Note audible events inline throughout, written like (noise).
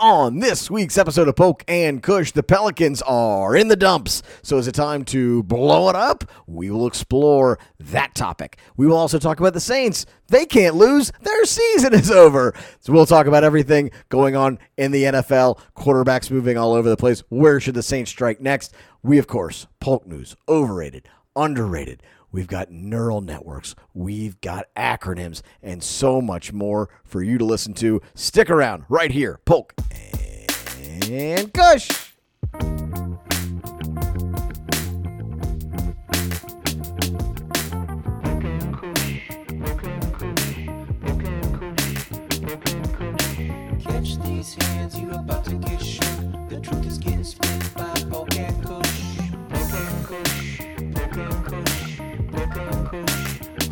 On this week's episode of Polk and Kush, the Pelicans are in the dumps. So is it time to blow it up? We will explore that topic. We will also talk about the Saints. They can't lose. Their season (laughs) is over. So we'll talk about everything going on in the NFL, quarterbacks moving all over the place. Where should the Saints strike next? We, of course, Polk News, overrated, underrated. We've got neural networks. We've got acronyms and so much more for you to listen to. Stick around right here. Polk and Kush. Catch these hands, you about to get shook. The truth is getting by Polk and Kush. Polk and Kush,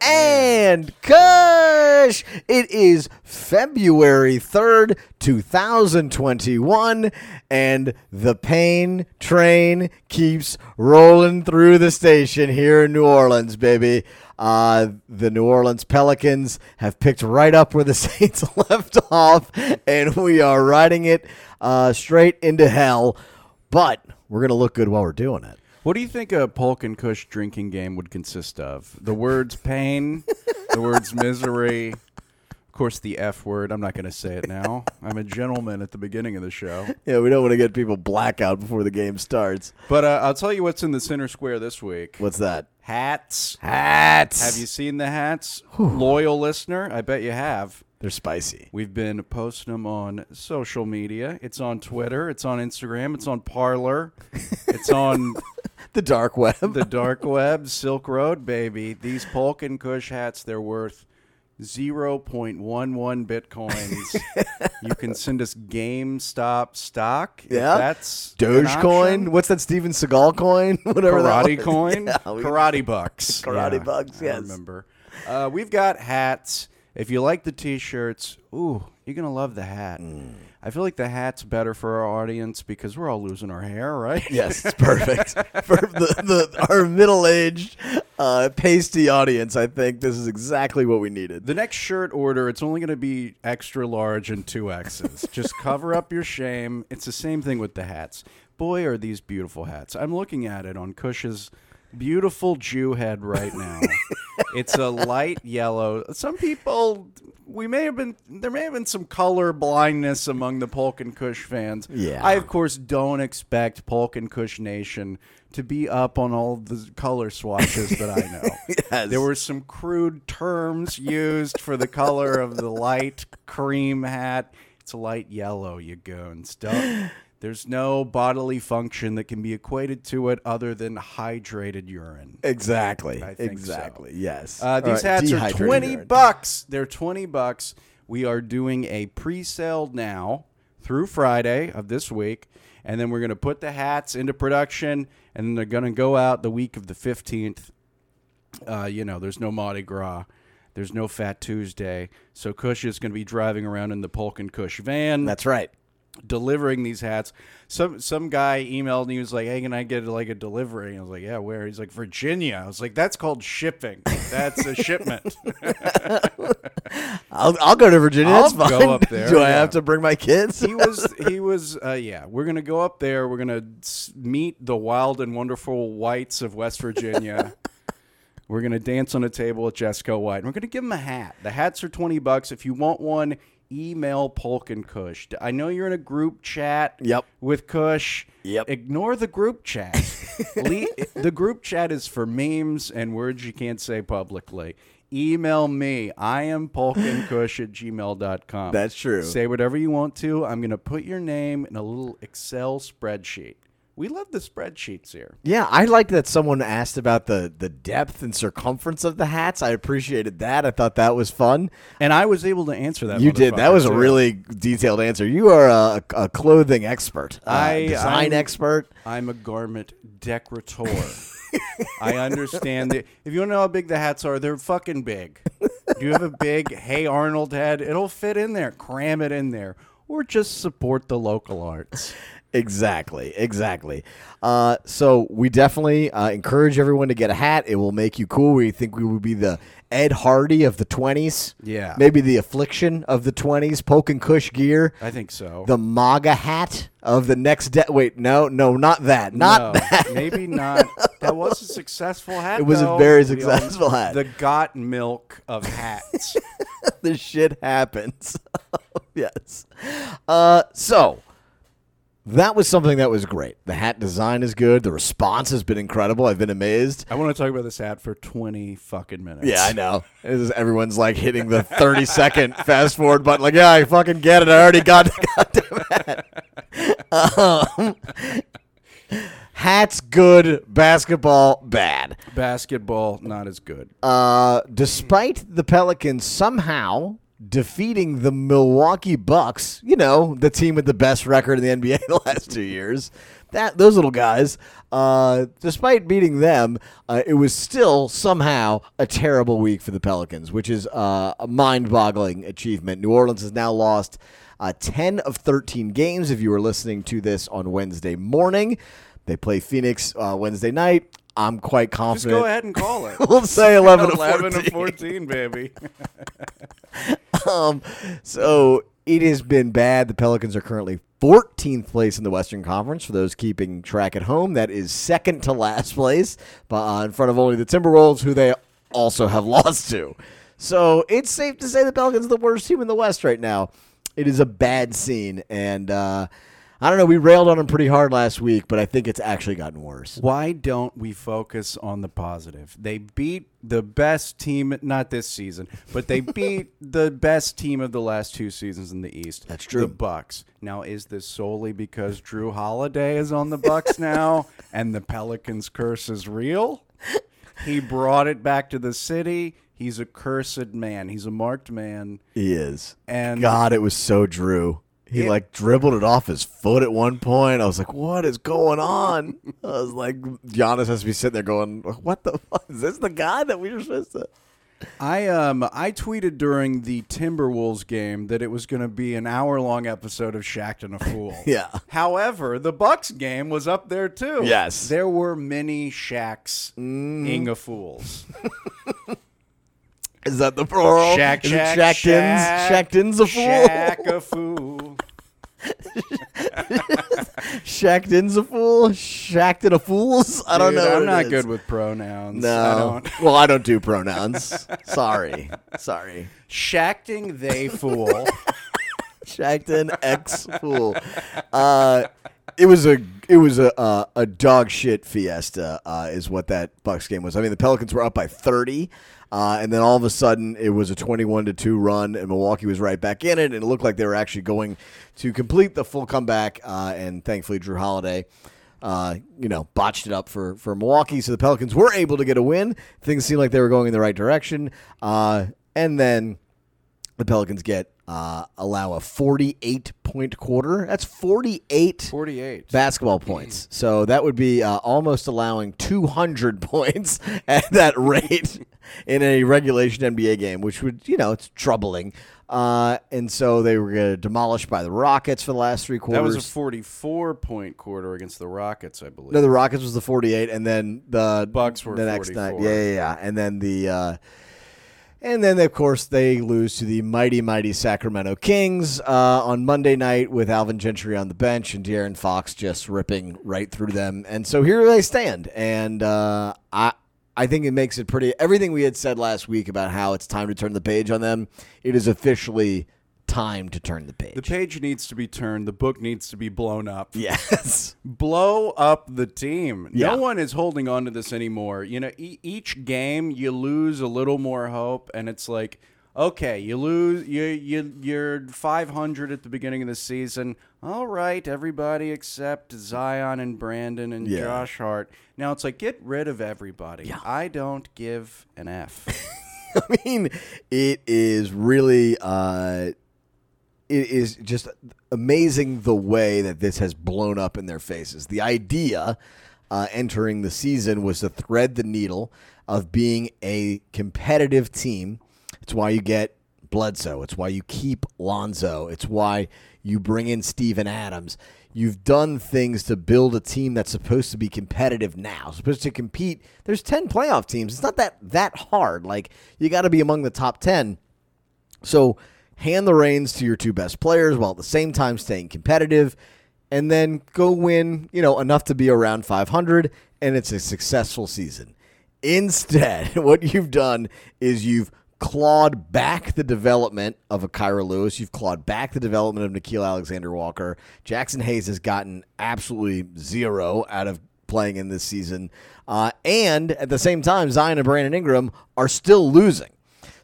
and Kush. It is February 3rd, 2021, and the pain train keeps rolling through the station here in New Orleans, baby. Uh, the New Orleans Pelicans have picked right up where the (laughs) Saints left off, and we are riding it uh, straight into hell. But we're going to look good while we're doing it. What do you think a Polk and Kush drinking game would consist of? The words pain, the words misery, of course the F word. I'm not going to say it now. I'm a gentleman at the beginning of the show. Yeah, we don't want to get people blackout before the game starts. But uh, I'll tell you what's in the center square this week. What's that? Hats. Hats. Have you seen the hats? Loyal listener, I bet you have. They're spicy. We've been posting them on social media. It's on Twitter. It's on Instagram. It's on Parler. It's on (laughs) The dark web. the dark web, Silk Road, baby. These Polk and Kush hats, they're worth 0.11 bitcoins. (laughs) you can send us GameStop stock. Yeah. That's Dogecoin. What's that Steven Seagal coin? (laughs) Whatever that Karate coin? (laughs) Yeah, we- Karate bucks. Karate bucks, I yes. remember. Uh, we've got hats. If you like the t-shirts, ooh, you're going to love the hat. Mm. I feel like the hat's better for our audience because we're all losing our hair, right? (laughs) Yes, it's perfect (laughs) for the, the our middle-aged, uh, pasty audience. I think this is exactly what we needed. The next shirt order, it's only going to be extra large and two X's. Just cover up your shame. It's the same thing with the hats. Boy, are these beautiful hats. I'm looking at it on Kush's beautiful Jew head right now. (laughs) it's a light yellow. Some people, we may have been, there may have been some color blindness among the Polk and Kush fans. Yeah. I, of course, don't expect Polk and Kush Nation to be up on all the color swatches that I know. (laughs) Yes. There were some crude terms used for the color of the light cream hat. It's a light yellow, you goons. Don't, there's no bodily function that can be equated to it other than hydrated urine. Exactly. I think exactly. Yes. Uh, these right, hats are 20 urine. bucks. They're 20 bucks. We are doing a pre-sale now through Friday of this week. And then we're going to put the hats into production and then they're going to go out the week of the 15th. Uh, you know, there's no Mardi Gras. There's no Fat Tuesday. So Kush is going to be driving around in the Polk and Kush van That's right. Delivering these hats. Some some guy emailed and he was like, "Hey, can I get like a delivery?" And I was like, "Yeah, where?" He's like, "Virginia." I was like, "That's called shipping. That's a shipment." (laughs) I'll, I'll go to Virginia. I'll That's go up there, (laughs) Do I yeah. have to bring my kids? he was he was uh, yeah. We're gonna go up there. We're gonna meet the wild and wonderful whites of West Virginia. We're gonna dance on a table with Jesco White. And we're gonna give him a hat. The hats are twenty bucks. If you want one, email Polk and Kush. I know you're in a group chat. Yep. With Kush. Yep. Ignore the group chat. (laughs) Le- the group chat is for memes and words you can't say publicly. Email me. I am polkandkush (laughs) at gmail.com. That's true. Say whatever you want to. I'm going to put your name in a little Excel spreadsheet. We love the spreadsheets here. Yeah, I like that someone asked about the the depth and circumference of the hats. I appreciated that. I thought that was fun. And I was able to answer that. You did. That was a really detailed answer. You are a, a clothing expert, uh, I- design I'm- expert. I'm a garment decorator. (laughs) I understand that. If you want to know how big the hats are, they're fucking big. Do you have a big Hey Arnold head, it'll fit in there. Cram it in there. Or just support the local arts. Exactly, exactly. Uh, so we definitely uh, encourage everyone to get a hat. It will make you cool. We think we would be the Ed Hardy of the twenties. Yeah. maybe the Affliction of the twenties. Polk and Kush gear. I think so. The MAGA hat of the next de- Wait, no, no, not that. Not No, that. (laughs) maybe not. That was a successful hat. It was a though. very The successful hat. The got milk of hats. (laughs) the shit happens. (laughs) yes. Uh, so that was something that was great. The hat design is good. The response has been incredible. I've been amazed. I want to talk about this hat for twenty fucking minutes. Yeah, I know. Is- everyone's like hitting the 30 second (laughs) fast forward button. Like, yeah, I fucking get it. I already got the goddamn hat. Um, hats good, basketball bad. Basketball not as good. Uh, despite the Pelicans somehow defeating the Milwaukee Bucks, you know, the team with the best record in the NBA (laughs) the last two years, that those little guys, uh, despite beating them, uh, it was still somehow a terrible week for the Pelicans, which is uh, a mind-boggling achievement. New Orleans has now lost uh, 10 of 13 games. If you were listening to this on Wednesday morning, they play Phoenix uh, Wednesday night. I'm quite confident. Just go ahead and call it. (laughs) We'll say 11 to 11 14. to 14, baby. (laughs) Um, so it has been bad. The Pelicans are currently 14th place in the Western Conference. For those keeping track at home, that is second to last place, but uh, in front of only the Timberwolves, who they also have (laughs) lost to. So it's safe to say the Pelicans are the worst team in the West right now. It is a bad scene, and uh, I don't know. We railed on them pretty hard last week, but I think it's actually gotten worse. Why don't we focus on the positive? They beat the best team, not this season, but they (laughs) beat the best team of the last two seasons in the East. That's true. The Bucks. Now, is this solely because Jrue Holiday is on the Bucks (laughs) now, and the Pelicans curse is real? He brought it back to the city. He's a cursed man. He's a marked man. He is. And God, it was so Drew. He like dribbled it off his foot at one point. I was like, "What is going on?" I was like, Giannis has to be sitting there going, "What the fuck is this? The guy that we were supposed to?" I um I tweeted during the Timberwolves game that it was going to be an hour long episode of Shaq and a Fool. (laughs) Yeah. However, the Bucks game was up there too. Yes. Mm. There were many Shaqs ing a fools. (laughs) Is that the plural? Shaq, Is it Shaq, Shackton's? Shaq, Shackton's a fool. Shaq a fool. (laughs) Shackton's a fool. Shackton a fools. I don't Dude, know. I'm not is. good with pronouns. No. I don't. (laughs) well, I don't do pronouns. Sorry. Sorry. Shacting they fool. (laughs) Shackton X fool. Uh, it was a it was a uh, a dog shit fiesta uh, is what that Bucks game was. I mean, the Pelicans were up by thirty, uh, and then all of a sudden it was a twenty-one to two run, and Milwaukee was right back in it, and it looked like they were actually going to complete the full comeback. Uh, and thankfully, Jrue Holiday. Uh, you know, botched it up for, for Milwaukee, so the Pelicans were able to get a win. Things seemed like they were going in the right direction. Uh, and then the Pelicans get uh, allow a 48 point quarter. That's 48 48. basketball points. So that would be uh, almost allowing 200 (laughs) points at that rate in a regulation NBA game, which would, you know, it's troubling. Uh, and so they were demolished by the Rockets for the last three quarters. That was a 44 point quarter against the Rockets, I believe. No, the Rockets was the 48, and then the Bucks were the next night. Yeah, yeah, yeah. And then the uh, and then of course they lose to the mighty, mighty Sacramento Kings uh, on Monday night with Alvin Gentry on the bench and De'Aaron Fox just ripping right through them. And so here they stand. And uh, I. I think it makes it pretty. Everything we had said last week about how it's time to turn the page on them, it is officially time to turn the page. The page needs to be turned. The book needs to be blown up. yes. (laughs) Blow up the team. Yeah. No one is holding on to this anymore. You know, e- each game you lose a little more hope, and it's like, okay, you lose, you you you're 500 at the beginning of the season. All right, everybody except Zion and Brandon and Yeah. Josh Hart. Now it's like get rid of everybody. I don't give an f. (laughs) I mean, it is really uh, it is just amazing the way that this has blown up in their faces. The idea uh, entering the season was to thread the needle of being a competitive team It's why you get Bledsoe. It's why you keep Lonzo. It's why you bring in Steven Adams. You've done things to build a team that's supposed to be competitive now, supposed to compete. There's 10 playoff teams. It's not that that hard. Like you got to be among the top 10. So hand the reins to your two best players while at the same time staying competitive and then go win, you know, enough to be around 500 and it's a successful season. Instead, (laughs) what you've done is you've clawed back the development of a Kira Lewis. You've clawed back the development of Nickeil Alexander Walker. Jaxson Hayes has gotten absolutely zero out of playing in this season. Uh, and at the same time, Zion and Brandon Ingram are still losing.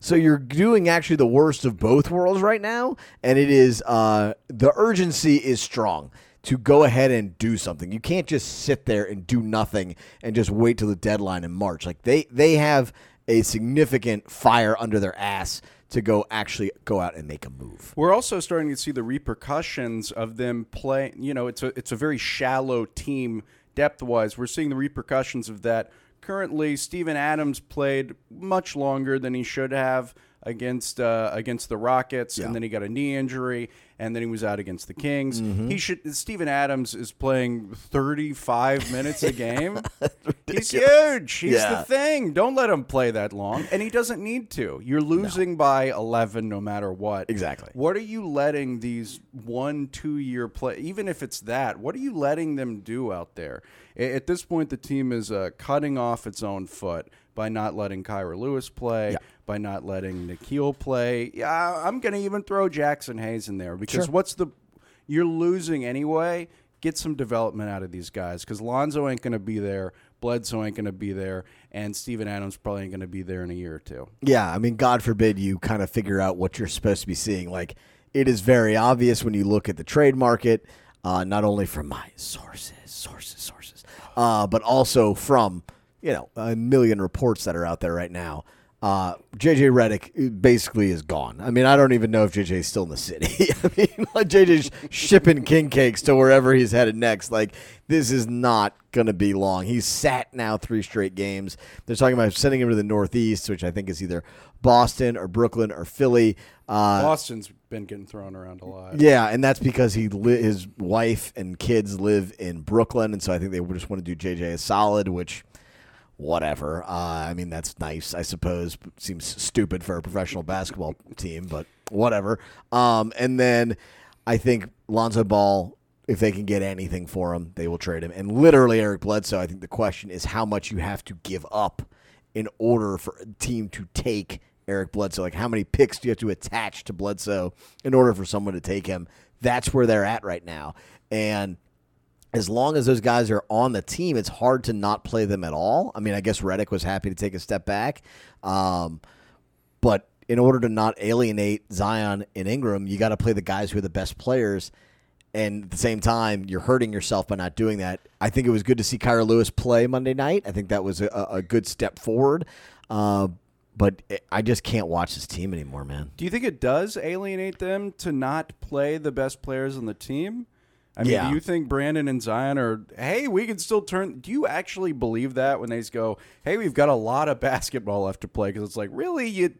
So you're doing actually the worst of both worlds right now, and it is uh, the urgency is strong to go ahead and do something. You can't just sit there and do nothing and just wait till the deadline in March. Like they they have a significant fire under their ass to go actually go out and make a move. We're also starting to see the repercussions of them play. You know, it's a it's a very shallow team depth wise. We're seeing the repercussions of that. Currently, Steven Adams played much longer than he should have against uh, against the Rockets, Yeah. and then he got a knee injury, and then he was out against the Kings. Mm-hmm. He should. Steven Adams is playing thirty five minutes a (laughs) game. He's huge. He's Yeah. the thing. Don't let him play that long, and he doesn't need to. You're losing by eleven no matter what. Exactly. What are you letting these one, two year play, even if it's that, what are you letting them do out there? At this point, the team is uh, cutting off its own foot by not letting Kira Lewis play, Yeah. by not letting Nickeil play. Yeah, I'm going to even throw Jaxson Hayes in there because Sure. what's the. You're losing anyway. Get some development out of these guys because Lonzo ain't going to be there. Bledsoe ain't going to be there. And Steven Adams probably ain't going to be there in a year or two. Yeah, I mean, God forbid you kind of figure out what you're supposed to be seeing. Like, it is very obvious when you look at the trade market, uh, not only from my sources, sources, sources, uh, but also from, you know, a million reports that are out there right now. Uh, JJ Redick basically is gone. I mean, I don't even know if JJ is still in the city. (laughs) I mean, like JJ's shipping king cakes to wherever he's headed next. Like, this is not going to be long. He's sat now three straight games. They're talking about sending him to the Northeast, which I think is either Boston or Brooklyn or Philly. Uh, Boston's been getting thrown around a lot. yeah, and that's because he li- his wife and kids live in Brooklyn, and so I think they just want to do JJ a solid, which whatever. Uh, I mean, that's nice, I suppose. Seems stupid for a professional basketball team, but whatever. Um, and then I think Lonzo Ball, if they can get anything for him, they will trade him. And literally, Eric Bledsoe. I think the question is how much you have to give up in order for a team to take Eric Bledsoe. Like, how many picks do you have to attach to Bledsoe in order for someone to take him? That's where they're at right now. And as long as those guys are on the team, it's hard to not play them at all. I mean, I guess Redick was happy to take a step back. Um, but in order to not alienate Zion and Ingram, you got to play the guys who are the best players. And at the same time, you're hurting yourself by not doing that. I think it was good to see Kira Lewis play Monday night. I think that was a, a good step forward. Uh, but I just can't watch this team anymore, man. Do you think it does alienate them to not play the best players on the team? I mean, Yeah. do you think Brandon and Zion are, hey, we can still turn. Do you actually believe that when they go, hey, we've got a lot of (laughs) basketball left to play? Because it's like, really? You,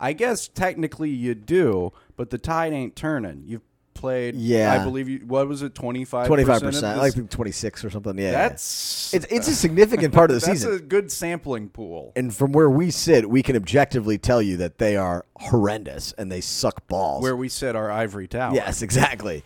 I guess technically you do, but the tide ain't turning. You've played, Yeah. I believe you, what was it, 25 Twenty five percent, like twenty six or something. Yeah, That's, it's it's a significant part of the (laughs) that's season. a good sampling pool. and from where we sit, we can objectively tell you that they are horrendous and they suck balls. Where we sit, our ivory tower. yes, exactly.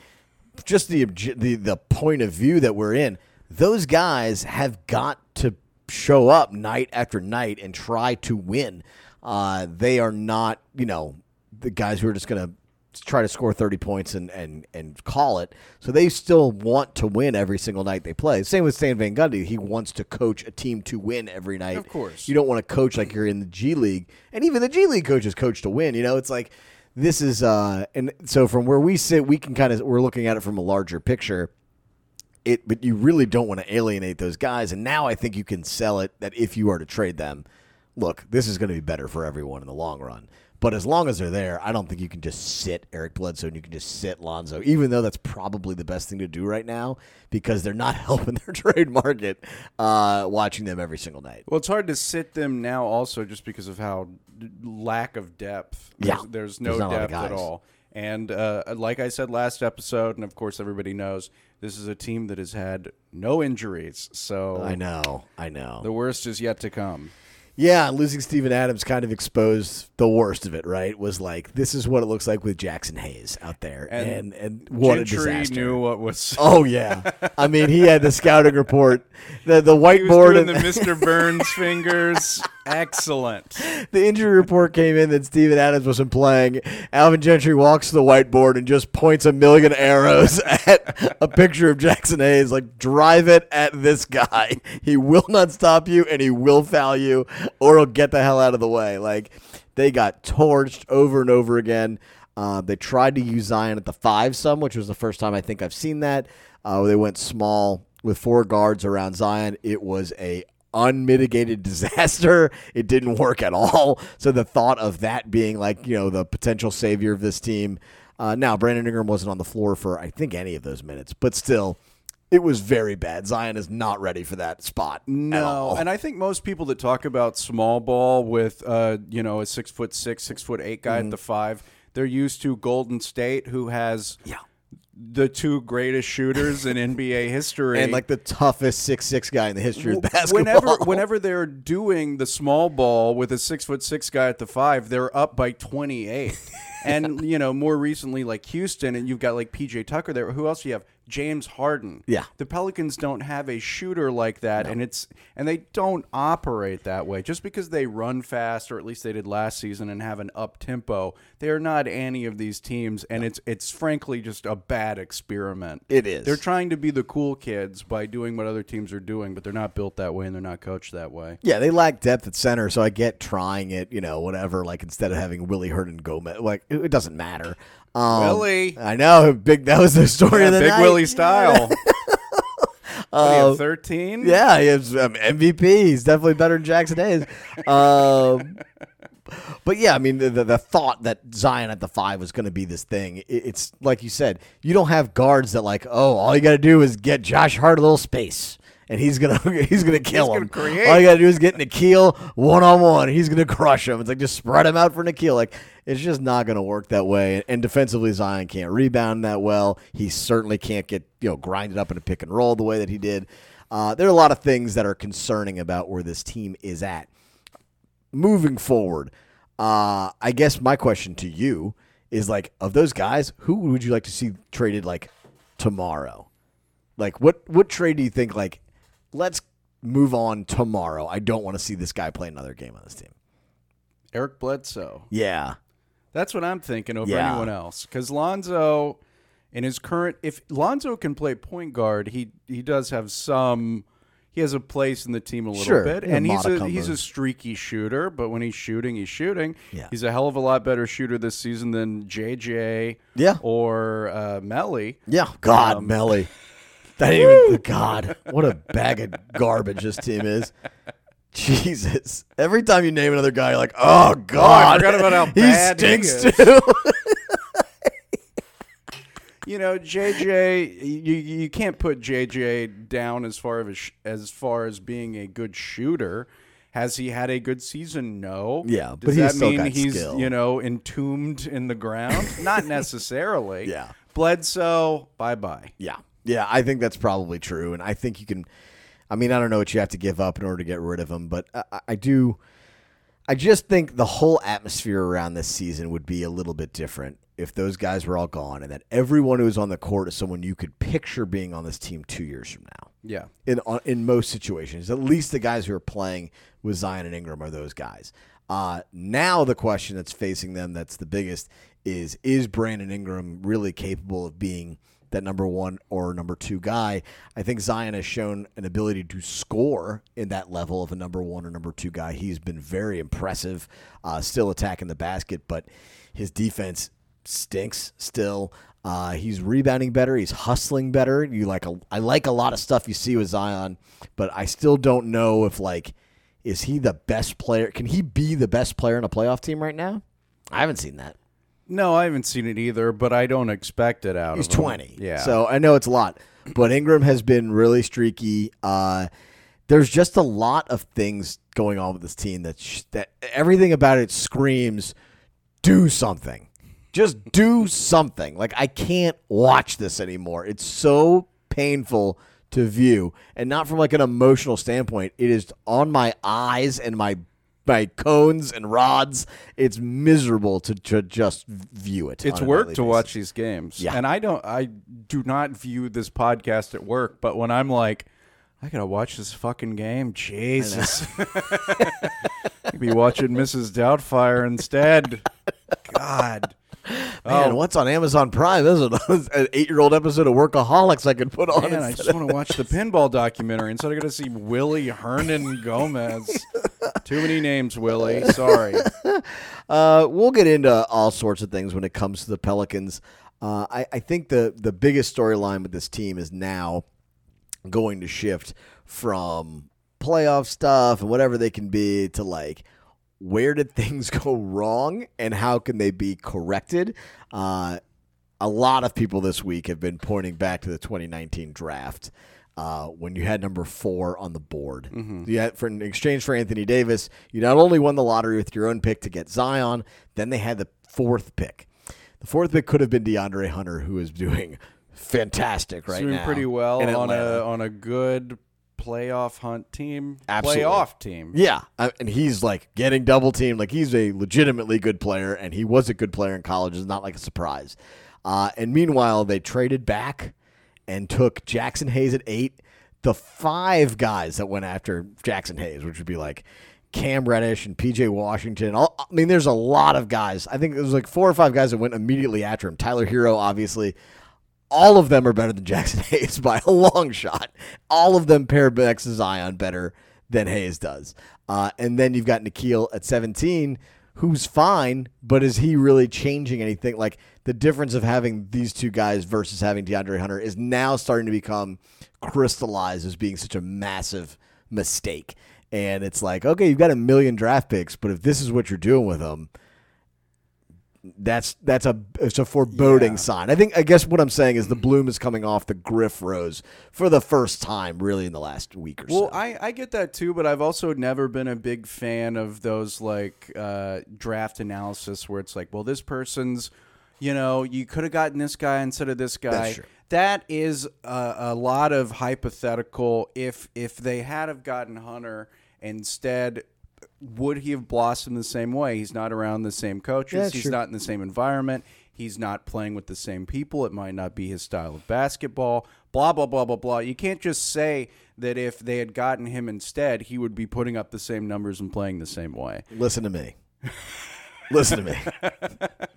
Just the the the point of view that we're in. Those guys have got to show up night after night and try to win. Uh, they are not, you know, the guys who are just going to try to score 30 points and, and, and call it. So they still want to win every single night they play. Same with Stan Van Gundy. He wants to coach a team to win every night. Of course. You don't want to coach like you're in the G League. And even the G League coaches coach to win. You know, it's like this is uh and so from where we sit, we can kind of we're looking at it from a larger picture. It but you really don't want to alienate those guys. And now I think you can sell it that if you are to trade them, look, this is going to be better for everyone in the long run. But as long as they're there, I don't think you can just sit Eric Bledsoe and you can just sit Lonzo, even though that's probably the best thing to do right now because they're not (laughs) helping their trade market uh, watching them every single night. Well, it's hard to sit them now, also just because of how lack of depth. Yeah. There's, there's no There's not a lot of depth at all. And uh, like I said last episode, and of course everybody knows, this is a team that has had no injuries. So I know, I know. the worst is yet to come. Yeah, losing Steven Adams kind of exposed the worst of it, right? Was like this is what it looks like with Jaxson Hayes out there, and And and, what a Gentry disaster. knew what was. (laughs) Oh yeah, I mean he had the scouting report, the the (laughs) whiteboard, and the Mr. (laughs) Burns fingers. Excellent. (laughs) the injury report came in that Steven Adams wasn't playing. Alvin Gentry walks to the whiteboard and just points a million arrows (laughs) at a picture of Jaxson Hayes, like drive it at this guy. He will not stop you, and he will foul you, or he'll get the hell out of the way. Like they got torched over and over again. Uh, they tried to use Zion at the five some, which was the first time I think I've seen that. Uh, they went small with four guards around Zion. It was a unmitigated (laughs) disaster. It didn't work at all. So the thought of that being like, you know, the potential savior of this team. Uh, now, Brandon Ingram wasn't on the floor for, I think, any of those minutes, but still, it was very bad. Zion is not ready for that spot. No, and I think most people that talk about small ball with, uh, you know, a six foot six, six foot eight guy Mm-hmm. at the five, they're used to Golden State, who has yeah. The two greatest shooters in (laughs) NBA history, And like the toughest six six guy in the history of basketball. Whenever, (laughs) whenever they're doing the small ball with a six foot six guy at the five, they're up by twenty eight. (laughs) And you know, more recently, like Houston, and you've got like PJ Tucker there. Who else do you have? James Harden. Yeah. the Pelicans don't have a shooter like that, and it's and they don't operate that way. Just because they run fast, or at least they did last season, and have an up tempo, they are not any of these teams, and it's it's frankly just a bad experiment. It is. They're trying to be the cool kids by doing what other teams are doing, but they're not built that way and they're not coached that way. Yeah, they lack depth at center, so I get trying it, you know, whatever. Like instead of having Willy Hernangomez, like it, it doesn't matter. Um, Willie. I know, big. That was the story Yeah, of the Big night. Willie style. (laughs) Uh, Thirteen. Yeah, he has um, MVP. He's definitely better than Jaxson Hayes. Um, but yeah, I mean, the, the, the thought that Zion at the five was going to be this thing, it, it's like you said, you don't have guards that like, oh, all you got to do is get Josh Hart a little space. And he's gonna (laughs) he's gonna kill gonna him. create. All you gotta do is get Nickeil one on one. He's gonna crush him. It's like just spread him out for Nickeil. Like it's just not gonna work that way. And defensively, Zion can't rebound that well. He certainly can't get you know grinded up in a pick and roll the way that he did. Uh, there are a lot of things that are concerning about where this team is at moving forward, uh, I guess my question to you is like, of those guys, who would you like to see traded like tomorrow? Like, what what trade do you think? Like, let's move on tomorrow. I don't want to see this guy play another game on this team. Eric Bledsoe. Yeah, That's what I'm thinking over Yeah. anyone else. Because Lonzo, in his current, if Lonzo can play point guard, he he does have some. He has a place in the team a little Sure, bit, and he's a he's a streaky shooter. But when he's shooting, he's shooting. Yeah. He's a hell of a lot better shooter this season than JJ. Yeah. or uh, Melly. yeah. God, Um, Melly. (laughs) That even God. What a bag of garbage this team is. (laughs) Jesus. Every time you name another guy, you're like, oh God. Oh, forgot about how (laughs) he bad he stinks is. too. (laughs) You know, JJ, you you can't put JJ down as far as as far as being a good shooter. Has he had a good season? No. Yeah, but Does he's that still mean got he's skill. you know entombed in the ground? Not necessarily. Yeah. Bledsoe, bye bye. Yeah. Yeah, I think that's probably true. And I think you can, I mean, I don't know what you have to give up in order to get rid of him, but I, I- do, I just think the whole atmosphere around this season would be a little bit different if those guys were all gone and that everyone who was on the court is someone you could picture being on this team two years from now. Yeah. In, in most situations, at least the guys who are playing with Zion and Ingram are those guys. Uh, now the question that's facing them, that's the biggest, is is Brandon Ingram really capable of being that number one or number two guy? I think Zion has shown an ability to score in that level of a number one or number two guy. He's been very impressive, uh, still attacking the basket, but his defense stinks still. Uh, he's rebounding better. He's hustling better. You like a, I like a lot of stuff you see with Zion, but I still don't know if like is he the best player? Can he be the best player in a playoff team right now? I haven't seen that. No, I haven't seen it either, but I don't expect it out He's of him. 20. Yeah. So I know it's a lot. But Ingram has been really streaky. Uh, there's just a lot of things going on with this team that, sh- that everything about it screams do something. Just do something. Like I can't watch this anymore. It's so painful to view and not from like an emotional standpoint. It is on my eyes and my my cones and rods. It's miserable to, to just view it. it's work to watch these games. Yeah. And I don't I do not view this podcast at work, but when I'm like I gotta watch this fucking game. Jesus. (laughs) Could be watching Mrs. Doubtfire instead. (laughs) God. Man, Oh. what's on Amazon Prime? (laughs) This is an eight-year-old episode of Workaholics I could put on. Man, I just want to watch the pinball documentary instead of going to see Willie Hernan Gomez. (laughs) Too many names, Willie. Sorry. (laughs) Uh, we'll get into all sorts of things when it comes to the Pelicans. Uh, I, I think the the biggest storyline with this team is now going to shift from playoff stuff and whatever they can be to like where did things (laughs) go wrong and how can they be corrected. Uh, a lot of people this week have been pointing back to the 2019 draft. Uh, when you had number four on the board, you had for in exchange for Anthony Davis, you not only won the lottery with your own pick to get Zion, then they had the fourth pick. The fourth pick could have been DeAndre Hunter, who is doing (laughs) fantastic right Doing now. pretty well on a on a good playoff hunt team. Absolutely. Playoff team. Yeah, I- and he's like getting double teamed. Like he's a legitimately good player, and he was a good player in college. It's not like a surprise. Uh, and meanwhile, they traded back and took Jaxson Hayes at eight. The five guys that went after Jaxson Hayes, which would be like Cam Reddish and PJ Washington. All, I mean, there's a lot of guys. I think there was like four or five guys that went immediately after him. Tyler Herro, obviously all of them are better than Jaxson (laughs) Hayes by a long shot. All of them pair next to Zion better than Hayes does. Uh, and then you've got Nickeil at 17, who's fine, but is he really changing anything? Like the difference of having these two guys versus having DeAndre Hunter is now starting to become crystallized as being such a massive mistake. And it's like, okay, you've got a million draft picks, but if this is what you're doing with them, that's that's a it's a foreboding Yeah. sign. I think I guess what I'm saying is the bloom is coming off the Griff rose for the first time, really, in the last week or Well, so. Well, I, I get that too, but I've also never been a big fan of those like uh, draft analysis where it's like, well, this person's, you know, you could have gotten this guy instead of this guy. That is a, a lot of hypothetical. If if they had have gotten Hunter instead, would he have blossomed the same way? He's not around the same coaches. Yeah, He's sure. not in the same environment. He's not playing with the same people. It might not be his style of basketball. Blah blah blah blah blah. You can't just say that if they had gotten him instead, he would be putting up the same numbers and playing the same way. Listen to me. (laughs) Listen to me.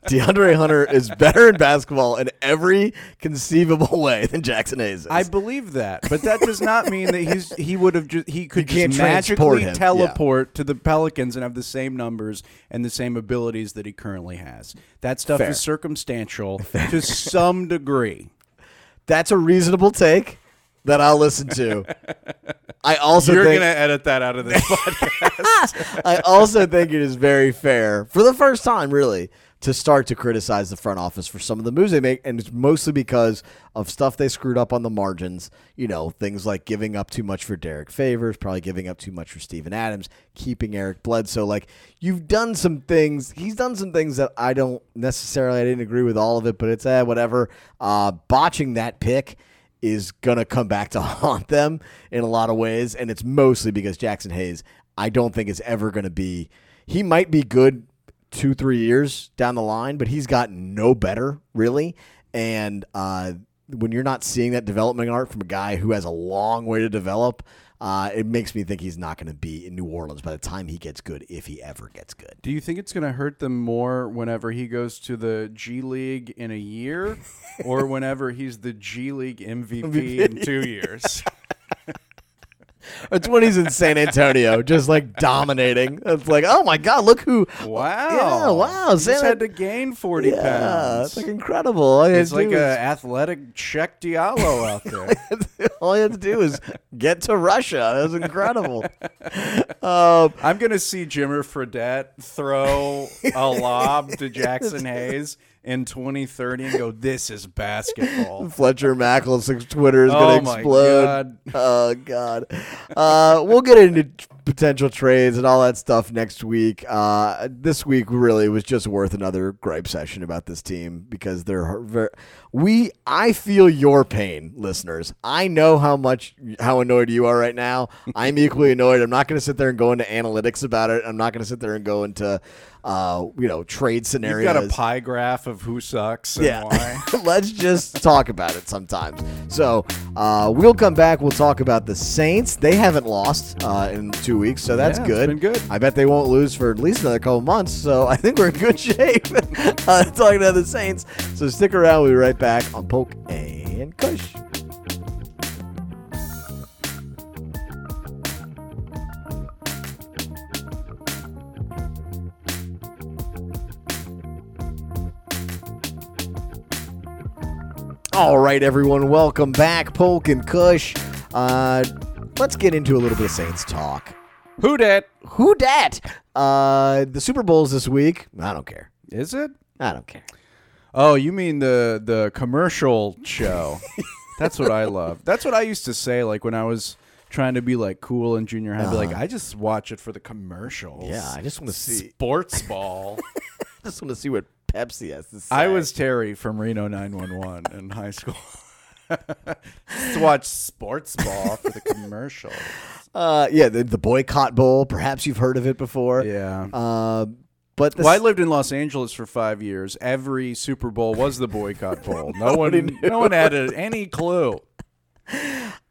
DeAndre Hunter is better in basketball in every conceivable way than Jaxson Hayes is. I believe that, but that does not mean that he's he would have just he could just magically him, yeah. teleport to the Pelicans and have the same numbers and the same abilities that he currently has. That stuff Fair. is circumstantial (laughs) to some degree. That's a reasonable take that I'll listen to. (laughs) I also You're think gonna edit that out of this (laughs) podcast. I also think it is very fair for the first time, really, to start to criticize the front office for some of the moves they make, and it's mostly because of stuff they screwed up on the margins. You know, things like giving up too much for Derrick Favors, probably giving up too much for Steven Adams, keeping Eric Bledsoe. Like you've done some things. He's done some things that I don't necessarily. I didn't agree with all of it, but it's eh, whatever. Uh, botching that pick is to come back to (laughs) haunt them in a lot of ways. And it's mostly because Jaxson Hayes, I don't think is ever to be, he might be good two, three years down the line, but he's gotten no better, really. And uh, when you're not seeing that development art from a guy who has a long way to develop, uh, it makes me think he's not going to be in New Orleans by the time he gets good, if he ever gets good. Do you think it's going to hurt them more whenever he goes to the G League in a year, or whenever he's the G League MVP in (laughs) two years? (laughs) It's when he's in San Antonio, just like dominating. It's like, oh my god, look who! Wow. Yeah, wow. San- had to gain 40 yeah, pounds. it's like incredible. All It's like an athletic Cheick Diallo out there. (laughs) all you had to do is get to Russia. That was incredible. um, I'm gonna see Jimmer Fredette throw a lob to (laughs) Jaxson Hayes in 2030 and go, "This is basketball." (laughs) Fletcher Mackel's Twitter is Oh going to my explode. God. (laughs) Oh god. Uh, we'll get into potential trades and all that stuff next week. Uh, this week really was just worth another gripe session about this team because they're very. We, I feel your pain, listeners. I know how much how annoyed you are right now. I'm equally annoyed. I'm not going to sit there and go into analytics about it. I'm not going to sit there and go into, uh, you know, trade scenarios. You've got a pie graph of who sucks and Yeah. why. (laughs) Let's just talk about it sometimes. So uh, we'll come back. We'll talk about the Saints. They haven't lost uh, in two weeks, so that's Yeah, good. been good. I bet they won't lose for at least another couple months. So (laughs) I think we're in good shape. (laughs) uh, talking about the Saints. So stick around. We'll be right back on Polk and Kush. All right, everyone, welcome back, Polk and Kush. Uh, let's get into a little bit of Saints talk. Who dat? Who dat? Uh, the Super Bowl's this week. I don't care. Is it? I don't care. Oh, you mean the the commercial show? (laughs) That's what I love. That's what I used to say, like when I was trying to be like cool in junior high. I'd be like, I just watch it for the commercials. Uh-huh. Yeah, I just want to see. sports ball. I (laughs) (laughs) just want to see what Pepsi has to say. I was Terry from Reno 911 in high school. Just watch sports ball for the commercials. uh, yeah, the, the boycott bowl. Perhaps you've heard of it before. Yeah. Uh, but Well, I lived in Los Angeles for five years. Every Super Bowl was the boycott (laughs) bowl. No one, no one had a, any clue.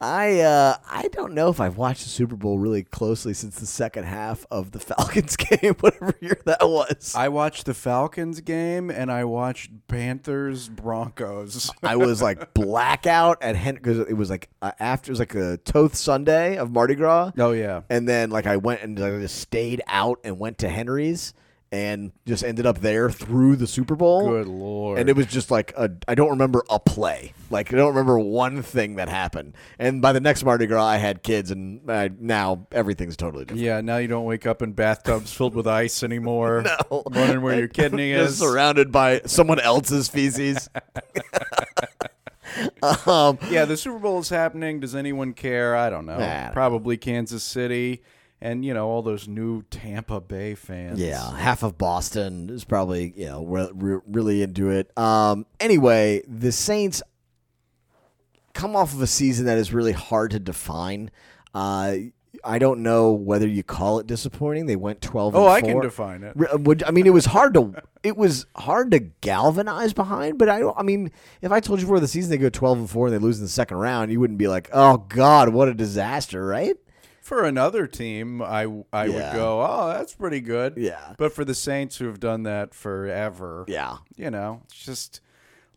I uh, I don't know if I've watched the Super Bowl really closely since the second half of the (laughs) Falcons game, (laughs) whatever year that was. I watched the Falcons game and I watched Panthers Broncos. I was like blackout at Hen because it was like uh, after it was like a Toth Sunday of Mardi Gras, Oh yeah, and then like I went and I just stayed out and went to Henry's and just ended up there through the Super Bowl. good lord. And it was just like a, I don't remember a play. Like I don't remember one thing that happened. And by the next Mardi Gras, I had kids, and I, now everything's totally different. yeah. Now you don't wake up in bathtubs (laughs) filled with ice anymore. No. wondering where your kidney (laughs) is. surrounded by someone else's feces. (laughs) um, yeah, the Super Bowl is happening. Does anyone care? I don't know. Nah, I don't Probably Kansas City, and you know all those new Tampa Bay fans. Yeah, half of Boston is probably you know re- re- really into it. Um, anyway, the Saints come off of a season that is really hard to define. Uh, I don't know whether you call it disappointing. They went twelve. Oh, I can define it. Would I mean it was hard to it was hard to galvanize behind, but I don't. I mean, if I told you before the season they go twelve and four and they lose in the second round, you wouldn't be like, "Oh God, what a disaster!" Right? For another team, I I Yeah. would go, oh, that's pretty good. Yeah. But for the Saints who have done that forever, Yeah. you know, it's just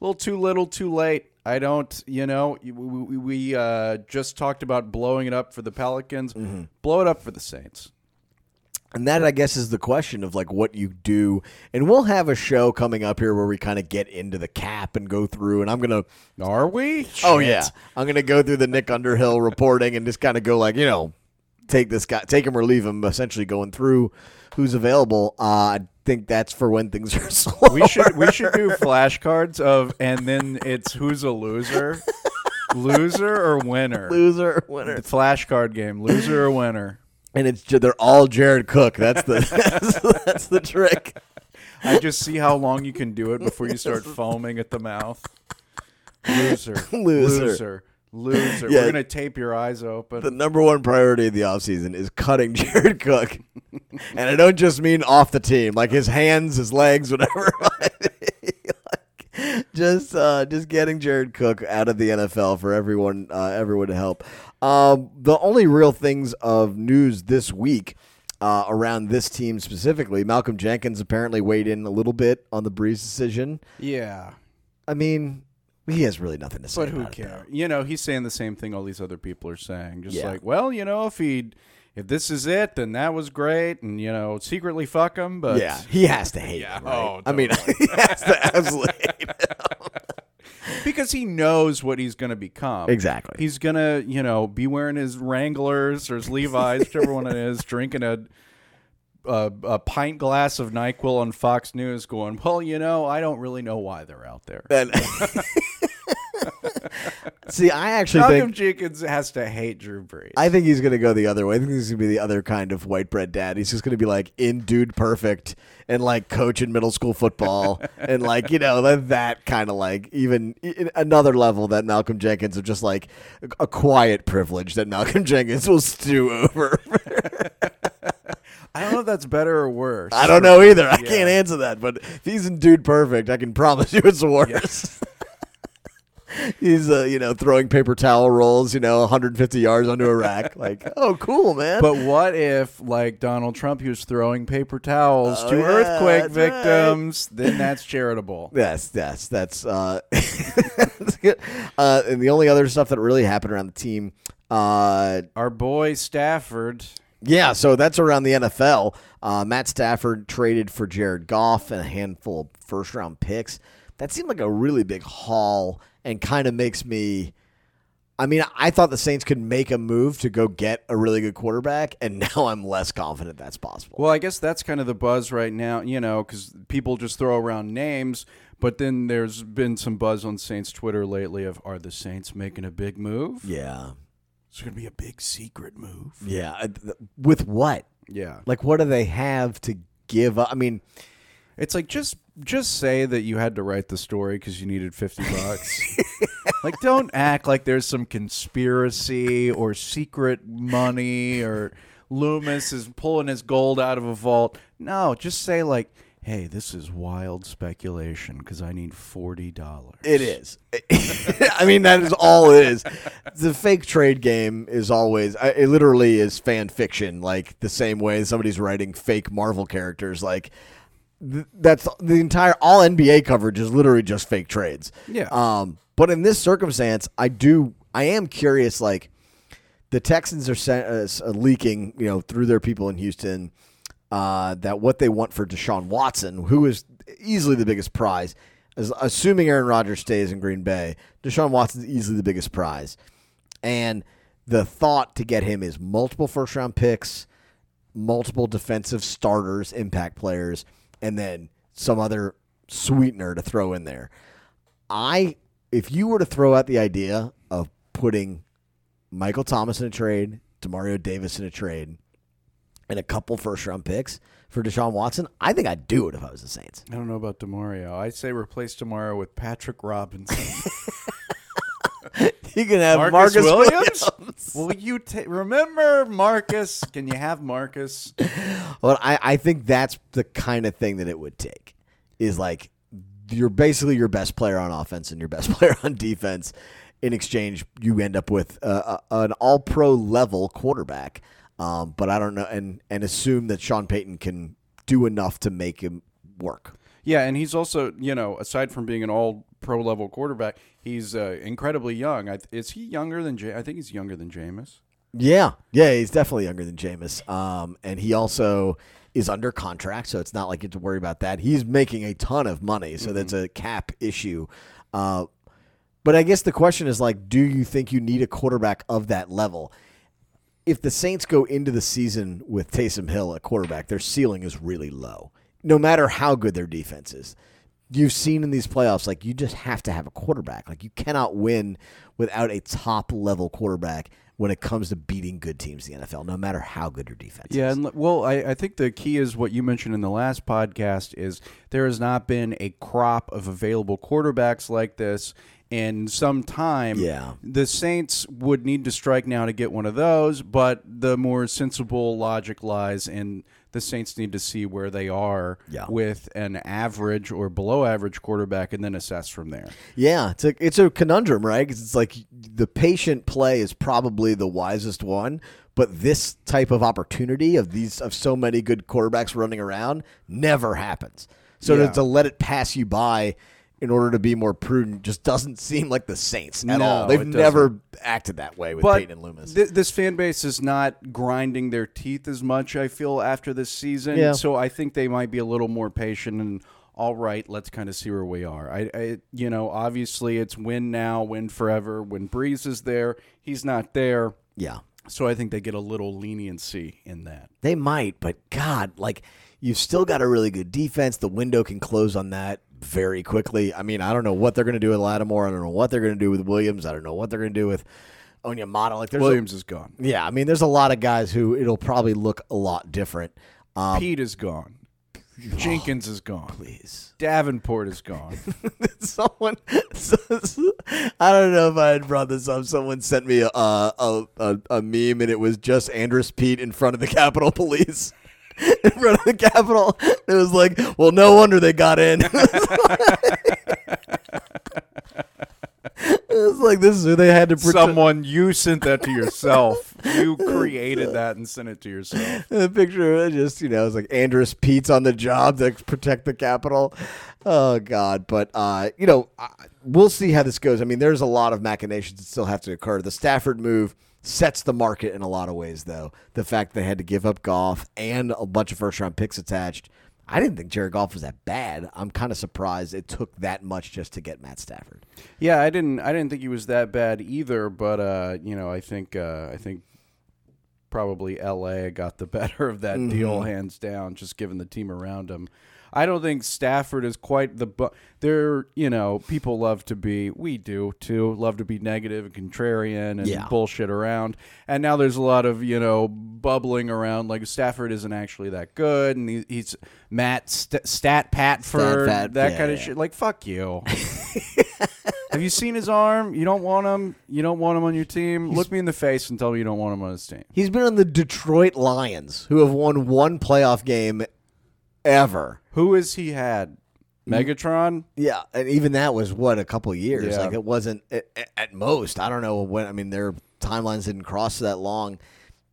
a little too little, too late. I don't, you know, we, we, we uh, just talked about blowing it up for the Pelicans. Mm-hmm. Blow it up for the Saints. And that, I guess, is the question of like what you do. And we'll have a show coming up here where we kind of get into the cap and go through. And I'm gonna, Are we? oh Shit. yeah, I'm gonna go through the Nick Underhill reporting and just kind of go like, you know, take this guy, take him or leave him. Essentially, going through who's available. Uh, I think that's for when things are (laughs) slow. We should we should do flashcards of and then it's who's a loser, loser or winner. loser or winner. The flashcard game, loser or winner. and it's they're all Jared Cook. That's the (laughs) that's, that's the trick. I just see how long you can do it before you start (laughs) foaming at the mouth. Loser, Loser. loser, loser. Yeah. We're gonna tape your eyes open. The number one priority of the offseason is cutting (laughs) Jared Cook. and I don't just mean off the team, like his hands, his legs, whatever. (laughs) Like, just uh, just getting Jared Cook out of the NFL for everyone uh, everyone to help. Um, the only real things of news this week uh, around this team specifically, Malcolm Jenkins apparently weighed in a little bit on the Brees decision. yeah, I mean, He has really nothing to say. But who cares? You know, he's saying the same thing all these other people are saying. Just Yeah. like, well, you know, if he, if this is it, then that was great, and you know, secretly fuck him. But Yeah, he has to hate (laughs) Yeah, him, right? oh, I mean, (laughs) he has to absolutely hate him. (laughs) because he knows what he's going to become. Exactly. He's gonna, you know, be wearing his Wranglers or his Levi's, whichever one it is, drinking a, a a pint glass of Nyquil on Fox News, going, well, you know, I don't really know why they're out there. And- See, I actually Malcolm think Jenkins has to hate Drew Brees. I think he's gonna go the other way. I think he's gonna be the other kind of white bread dad. He's just gonna be like in dude perfect and like coaching middle school football (laughs) and like you know that, that kind of like even another level that Malcolm Jenkins of just like a quiet privilege that Malcolm (laughs) Jenkins will stew over. (laughs) I don't know if that's better or worse. I don't know either. I Yeah. can't answer that. But if he's in dude perfect, I can promise you it's worse. (laughs) he's uh, you know throwing paper towel rolls, you know, 150 yards onto a rack. (laughs) Like, oh, cool, man. But what if, like Donald Trump, he was throwing paper towels Oh, to yeah, earthquake that's right. victims? Then that's charitable. (laughs) Yes, yes, that's uh, that's good. Uh, and the only other stuff that really happened around the team, uh, Our boy Stafford. yeah, so that's around the NFL. Uh, Matt Stafford traded for Jared Goff and a handful of first round picks. That seemed like a really big haul, and kind of makes me. I mean, I thought the Saints could make a move to go get a really good quarterback, and (laughs) now I'm less confident that's possible. Well, I guess that's kind of the buzz right now, you know, because people just throw around names. But then there's been some buzz on Saints Twitter lately of are the Saints making a big move? Yeah, It's going to be a big secret move. yeah. Uh, with what? Yeah. Like, what do they have to give up? I mean, It's like just just say that you had to write the story because you needed fifty (laughs) bucks. like, don't act like there's some conspiracy or secret money or Loomis is pulling his gold out of a vault. No, just say like, "Hey, this is wild speculation because I need forty dollars." It is. (laughs) I mean, that is all it is. The fake trade game is always, it literally is fan fiction, like the same way somebody's writing fake Marvel characters. Like, th- that's the entire, all NBA coverage is literally just fake trades. Yeah. Um, but in this circumstance, I do, I am curious, like, the Texans are sen- uh, uh, leaking, you know, through their people in Houston, uh, that what they want for Deshaun Watson, who is easily the biggest prize, is assuming Aaron Rodgers stays in Green Bay, Deshaun Watson is easily the biggest prize, and the thought to get him is multiple first round picks, multiple defensive starters, impact players, and then some other sweetener to throw in there. I, if you were to throw out the idea of putting Michael Thomas in a trade, Demario Davis in a trade, and a couple first round picks for Deshaun Watson, I think I'd do it if I was the Saints. I don't know about Demario. I'd say replace Demario with Patrick Robinson. (laughs) You can have Marcus, Marcus, Williams? Williams. Will you ta- remember Marcus? Can you have Marcus? Well, I, I think that's the kind of thing that it would take. Is like you're basically your best player on offense and your best (laughs) player on defense. In exchange, you end up with uh, a, an All Pro level quarterback. Um, but I don't know, and and assume that Sean Payton can do enough to make him work. Yeah, and he's also, you know, aside from being an all pro level quarterback, he's uh, incredibly young. I, is he younger than I think he's younger than Jameis. Yeah, yeah, he's definitely younger than Jameis. Um, and he also is under contract, so it's not like you have to worry about that. He's making a ton of money, so that's a cap issue. Uh, but I guess the question is like, do you think you need a quarterback of that level? If the Saints go into the season with Taysom Hill at quarterback, their ceiling is really low. No matter how good their defense is. You've seen in these playoffs, like you just have to have a quarterback. Like you cannot win without a top level quarterback when it comes to beating good teams in the NFL, no matter how good your defense Yeah, is. and well, I, I think the key is what you mentioned in the last podcast is there has not been a crop of available quarterbacks like this in some time. Yeah. The Saints would need to strike now to get one of those, but the more sensible logic lies in the Saints need to see where they are Yeah. with an average or below average quarterback and then assess from there. Yeah, it's a it's a conundrum, right? 'Cause it's like the patient play is probably the wisest one, but this type of opportunity of these of so many good quarterbacks running around never happens. So Yeah. to, to let it pass you by in order to be more prudent just doesn't seem like the Saints at No, all. They've never acted that way with but Payton and Loomis. thi- this fan base is not grinding their teeth as much. I feel after this season, Yeah. so I think they might be a little more patient and all right. Let's kind of see where we are. I, I, you know, obviously it's win now, win forever. When Brees is there, he's not there, yeah. so I think they get a little leniency in that. They might, but God, like you've still got a really good defense. The window can close on that very quickly. I mean, I don't know what they're going to do with Lattimore. I don't know what they're going to do with Williams. I don't know what they're going to do with Onyemata. Like there's a- Williams is gone. yeah, I mean, there's a lot of guys who it'll probably look a lot different. Um, Peat is gone. Jenkins is gone. please. Davenport is gone. (laughs) someone I don't know if I had brought this up. Someone sent me a a, a, a meme and it was just Andrus Peat in front of the Capitol Police. (laughs) In front of the Capitol. It was like, well, no wonder they got in. (laughs) (laughs) it was like this is who they had to protect. Someone, you sent that to yourself. You created that and sent it to yourself. the picture of it just you know it was like Andrus Peat's on the job to protect the Capitol. Oh God! But uh, you know I- we'll see how this goes. I mean, there's a lot of machinations that still have to occur. The Stafford move sets the market in a lot of ways, though. The fact they had to give up Goff and a bunch of first round picks attached. I didn't think Jared Goff was that bad. I'm kind of surprised it took that much just to get Matt Stafford. Yeah, I didn't. I didn't think he was that bad either. But uh, you know, I think uh, I think probably L.A. got the (laughs) better of that deal, hands down. Just given the team around him. I don't think Stafford is quite the. Bu- there, you know, people love to be. We do too. Love to be negative and contrarian and Yeah. bullshit around. And now there's a lot of you know bubbling around like Stafford isn't actually that good, and he, he's Matt St- Stat Patford, Pat, that yeah, kind of yeah. shit. Like fuck you. (laughs) Have you seen his arm? You don't want him. You don't want him on your team. Look me in the face and tell me you don't want him on his team. He's been on the Detroit Lions, who have won one playoff game ever. Who has he had? Megatron. Yeah, and even that was what a couple years. Yeah. Like it wasn't at, at most. I don't know when. I mean, their timelines didn't cross that long,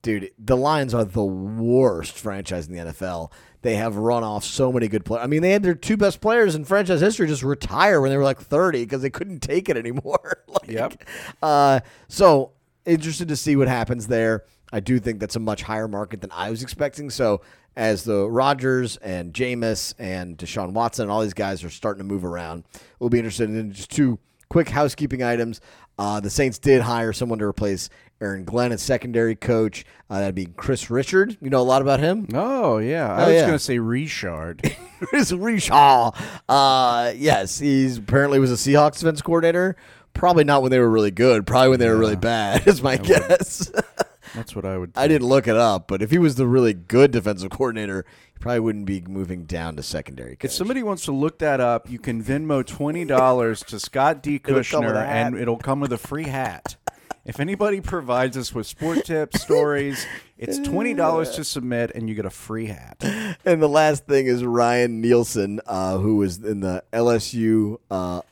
dude. The Lions are the worst franchise in the NFL. They have run off so many good players. I mean, they had their two best players in franchise history just retire when they were like thirty because they couldn't take it anymore. (laughs) like, Yep. Uh, so interested to see what happens there. I do think that's a much higher market than I was expecting. So as the Rodgers and Jameis and Deshaun Watson and all these guys are starting to move around, we'll be interested in just two quick housekeeping items. Uh, the Saints did hire someone to replace Aaron Glenn as secondary coach. Uh, that'd be Kris Richard. You know a lot about him. Oh yeah, I Oh, was yeah. gonna say Richard. (laughs) Kris Richard. Uh, yes, he's apparently was a Seahawks defense coordinator. Probably not when they were really good. Probably when they were really bad. (laughs) Is my guess. (laughs) That's what I would. I didn't look it up, but if he was the really good defensive coordinator, he probably wouldn't be moving down to secondary. If somebody wants to look that up, you can Venmo twenty dollars to Scott D. It'll Kushner, and it'll come with a free hat. If anybody provides us with sport tips, stories, it's twenty dollars to submit, and you get a free hat. and the last thing is Ryan Nielsen, uh, who was in the LSU uh,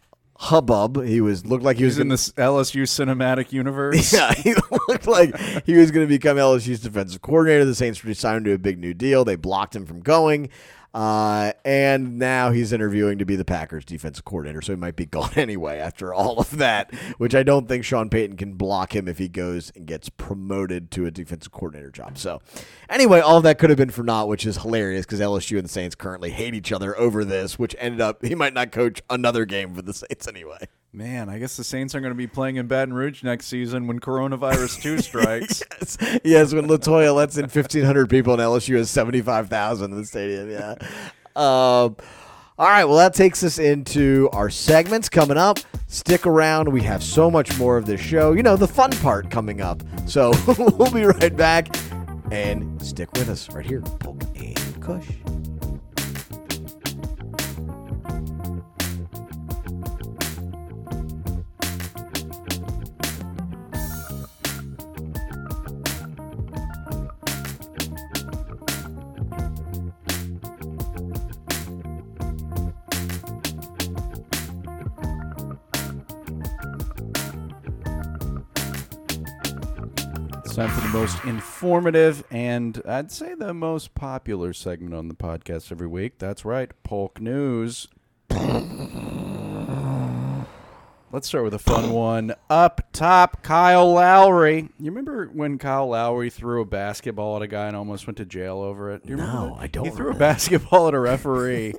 hubbub. He was looked like he was in gonna- the LSU cinematic universe. (laughs) Yeah, he (laughs) looked like he was going to become LSU's defensive coordinator. The Saints signed him to a big new deal. They blocked him from going. Uh, and now he's interviewing to be the Packers defensive coordinator, so he might be gone (laughs) anyway after all of that, which I don't think Sean Payton can block him if he goes and gets promoted to a defensive coordinator job. So, anyway, all that could have been for naught, which is hilarious because LSU and the Saints currently hate each other over this, which ended up he might not coach another game for the Saints anyway. Man, I guess the Saints are going to be playing in Baton Rouge next season when Coronavirus 2 (laughs) strikes. yes, yes. When Latoya lets in fifteen hundred people and LSU has seventy five thousand in the stadium. Yeah. Um, all right. Well, that takes us into our segments coming up. Stick around. We have so much more of this show. You know, the fun part coming up. So (laughs) we'll be right back. And stick with us right here. Polk and Kush. Time for the most informative and I'd say the most popular segment on the podcast every week. That's right, Polk News. Let's start with a fun one. Up top, Kyle Lowry. You remember when Kyle Lowry threw a basketball at a guy and almost went to jail over it? No, that? I don't He threw a basketball at a referee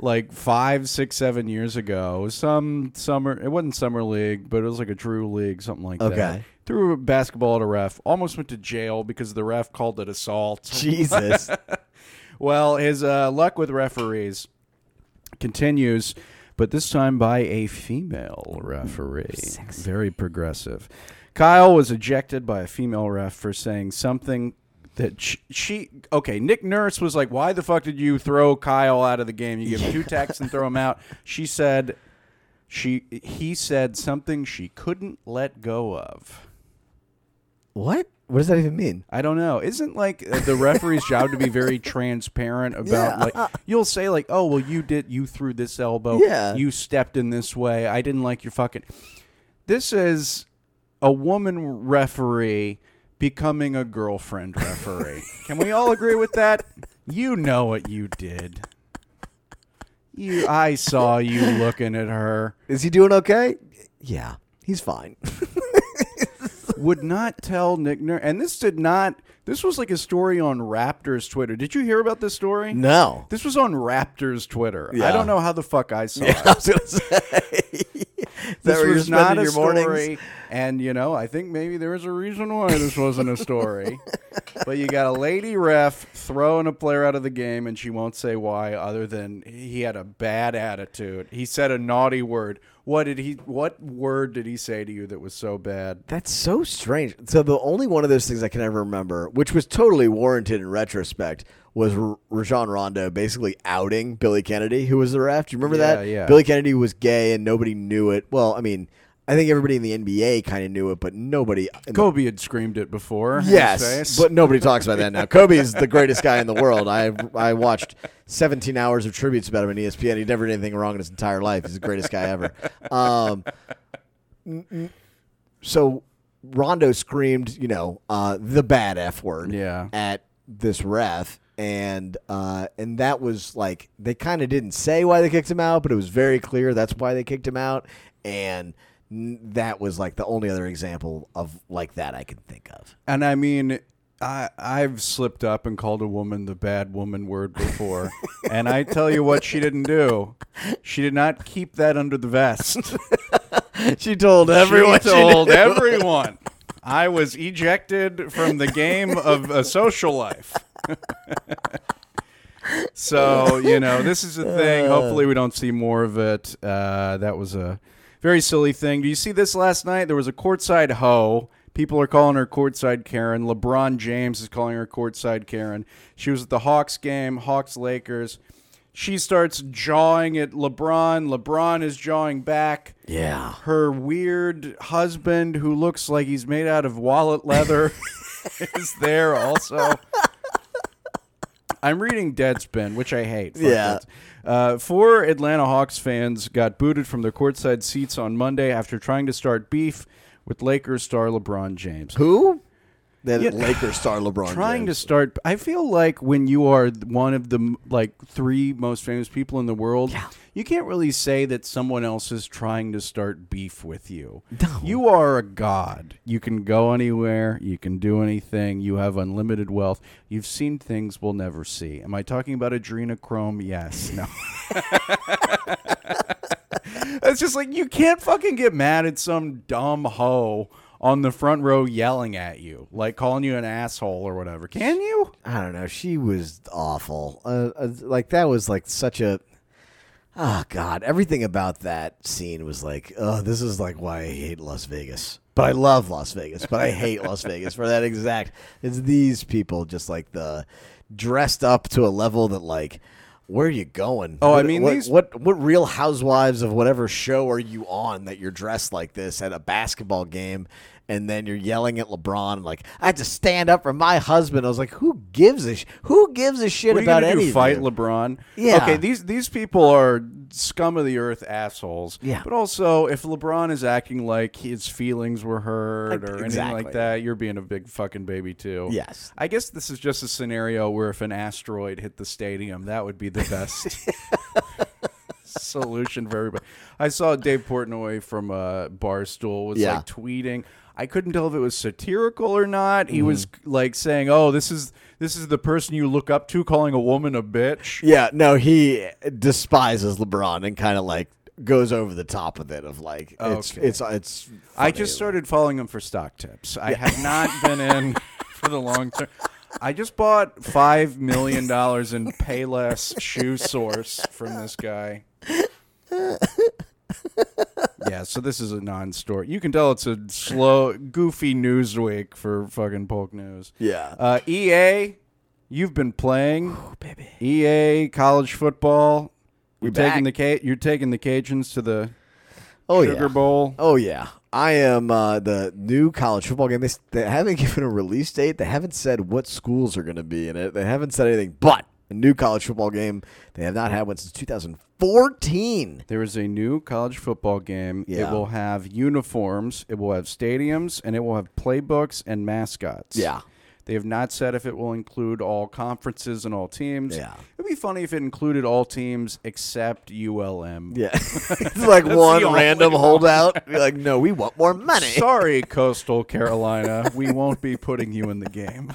like five, six, seven years ago. Some summer. It wasn't summer league, but it was like a Drew league, something like that. Okay. Threw a basketball at a ref. Almost went to jail because the ref called it assault. (laughs) Jesus. Well, his uh, luck with referees continues, but this time by a female referee. Very progressive. Kyle was ejected by a female ref for saying something that she, she. Okay, Nick Nurse was like, "Why the fuck did you throw Kyle out of the game? You give him two (laughs) tacks and throw him out." She said, "She." He said something she couldn't let go of. What? What does that even mean? I don't know. Isn't like uh, the referee's job to be very (laughs) transparent about Yeah. like you'll say like, "Oh, well you did you threw this elbow. Yeah. You stepped in this way. I didn't like your fucking." This is a woman referee becoming a girlfriend referee. Can we all agree with that? You know what you did. You I saw you looking at her. Is he doing okay? Yeah, he's fine. (laughs) would not tell Nick Nurse. And this did not. This was like a story on Raptors Twitter. Did you hear about this story? no. This was on Raptors Twitter. I don't know how the fuck I saw (laughs) I it. was gonna say. (laughs) This was not a mornings? story, and you know, I think maybe there was a reason why this wasn't a story. (laughs) but you got a lady ref throwing a player out of the game, and she won't say why, other than he had a bad attitude. He said a naughty word. What did he? What word did he say to you that was so bad? That's so strange. So the only one of those things I can ever remember, which was totally warranted in retrospect, was R- Rajon Rondo basically outing Billy Kennedy, who was the ref. Do you remember Yeah, that? yeah. Billy Kennedy was gay and nobody knew it. Well, I mean, I think everybody in the NBA kind of knew it, but nobody. In the, Kobe had screamed it before. yes, but nobody talks about that now. (laughs) Kobe is the greatest guy in the world. I I watched 17 hours of tributes about him on ESPN. He never did anything wrong in his entire life. He's the greatest guy ever. Um, so Rondo screamed, you know, uh, the bad F word Yeah. at this ref. And uh, and that was like they kind of didn't say why they kicked him out, but it was very clear that's why they kicked him out. And n- that was like the only other example of like that I can think of. And I mean, I I've slipped up and called a woman the bad woman word before, and I tell you what she didn't do. She did not keep that under the vest. (laughs) she told everyone. she told everyone. I was ejected from the game of a social life. (laughs) so you know, this is a thing. Hopefully, we don't see more of it. Uh, that was a very silly thing. Do you see this last night? There was a courtside hoe. People are calling her courtside Karen. LeBron James is calling her courtside Karen. She was at the Hawks game, Hawks Lakers. She starts jawing at LeBron. LeBron is jawing back yeah. her weird husband who looks like he's made out of wallet leather (laughs) is there also. I'm reading Deadspin, which I hate. Fuck Yeah. Uh, four Atlanta Hawks fans got booted from their courtside seats on Monday after trying to start beef with Lakers star LeBron James. Who? That Yeah. Lakers star LeBron. (sighs) trying James. to start i feel like when you are one of the like three most famous people in the world you can't really say that someone else is trying to start beef with you. No. you are a god. You can go anywhere. You can do anything. You have unlimited wealth. You've seen things we'll never see. Am i talking about adrenochrome? Yes. No. (laughs) (laughs) It's just like you can't fucking get mad at some dumb hoe on the front row yelling at you, like calling you an asshole or whatever. Can you? I don't know. She was awful. Uh, uh, like that was like such a. Oh God! Everything about that scene was like, oh, this is like why I hate Las Vegas. But I love Las Vegas. But I hate Las (laughs) Vegas for that exact. It's these people just like the dressed up to a level that like. Where are you going? Oh, I mean, what, these- what what Real Housewives of whatever show are you on that you're dressed like this at a basketball game, and then you're yelling at LeBron like I had to stand up for my husband. I was like, who gives a sh- who gives a shit What are you about do? Fight LeBron? Yeah. Okay. These these people are scum of the earth assholes. Yeah. But also, if LeBron is acting like his feelings were hurt or anything like that, you're being a big fucking baby too. Yes. I guess this is just a scenario where if an asteroid hit the stadium, that would be the best (laughs) solution for everybody. I saw Dave Portnoy from uh, Barstool was Yeah. like tweeting. I couldn't tell if it was satirical or not. Mm-hmm. He was like saying, "Oh, this is this is the person you look up to calling a woman a bitch." Yeah, no, he despises LeBron and kind of like goes over the top with it of like it's Okay. it's it's. I funny. just started following him for stock tips. I have not been in (laughs) for the long term. I just bought five million dollars in Payless shoe source from this guy. (laughs) Yeah, so this is a non-story. You can tell it's a slow, goofy news week for fucking Polk News. Yeah. Uh, EA, you've been playing baby. EA college football. You're taking the Ca- you're taking the Cajuns to the Oh Sugar yeah. Bowl. Oh yeah. I am uh, the new college football game. They, they haven't (laughs) given a release date. They haven't said what schools are going to be in it. They haven't said anything. But a new college football game. They have not had one since 2014. There is a new college football game. Yeah. It will have uniforms, it will have stadiums, and it will have playbooks and mascots. Yeah. They have not said if it will include all conferences and all teams. Yeah. It'd be funny if it included all teams except ULM. Yeah, (laughs) it's like one random holdout. You're like, no, we want more money. Sorry, Coastal Carolina. We won't be putting you in the game.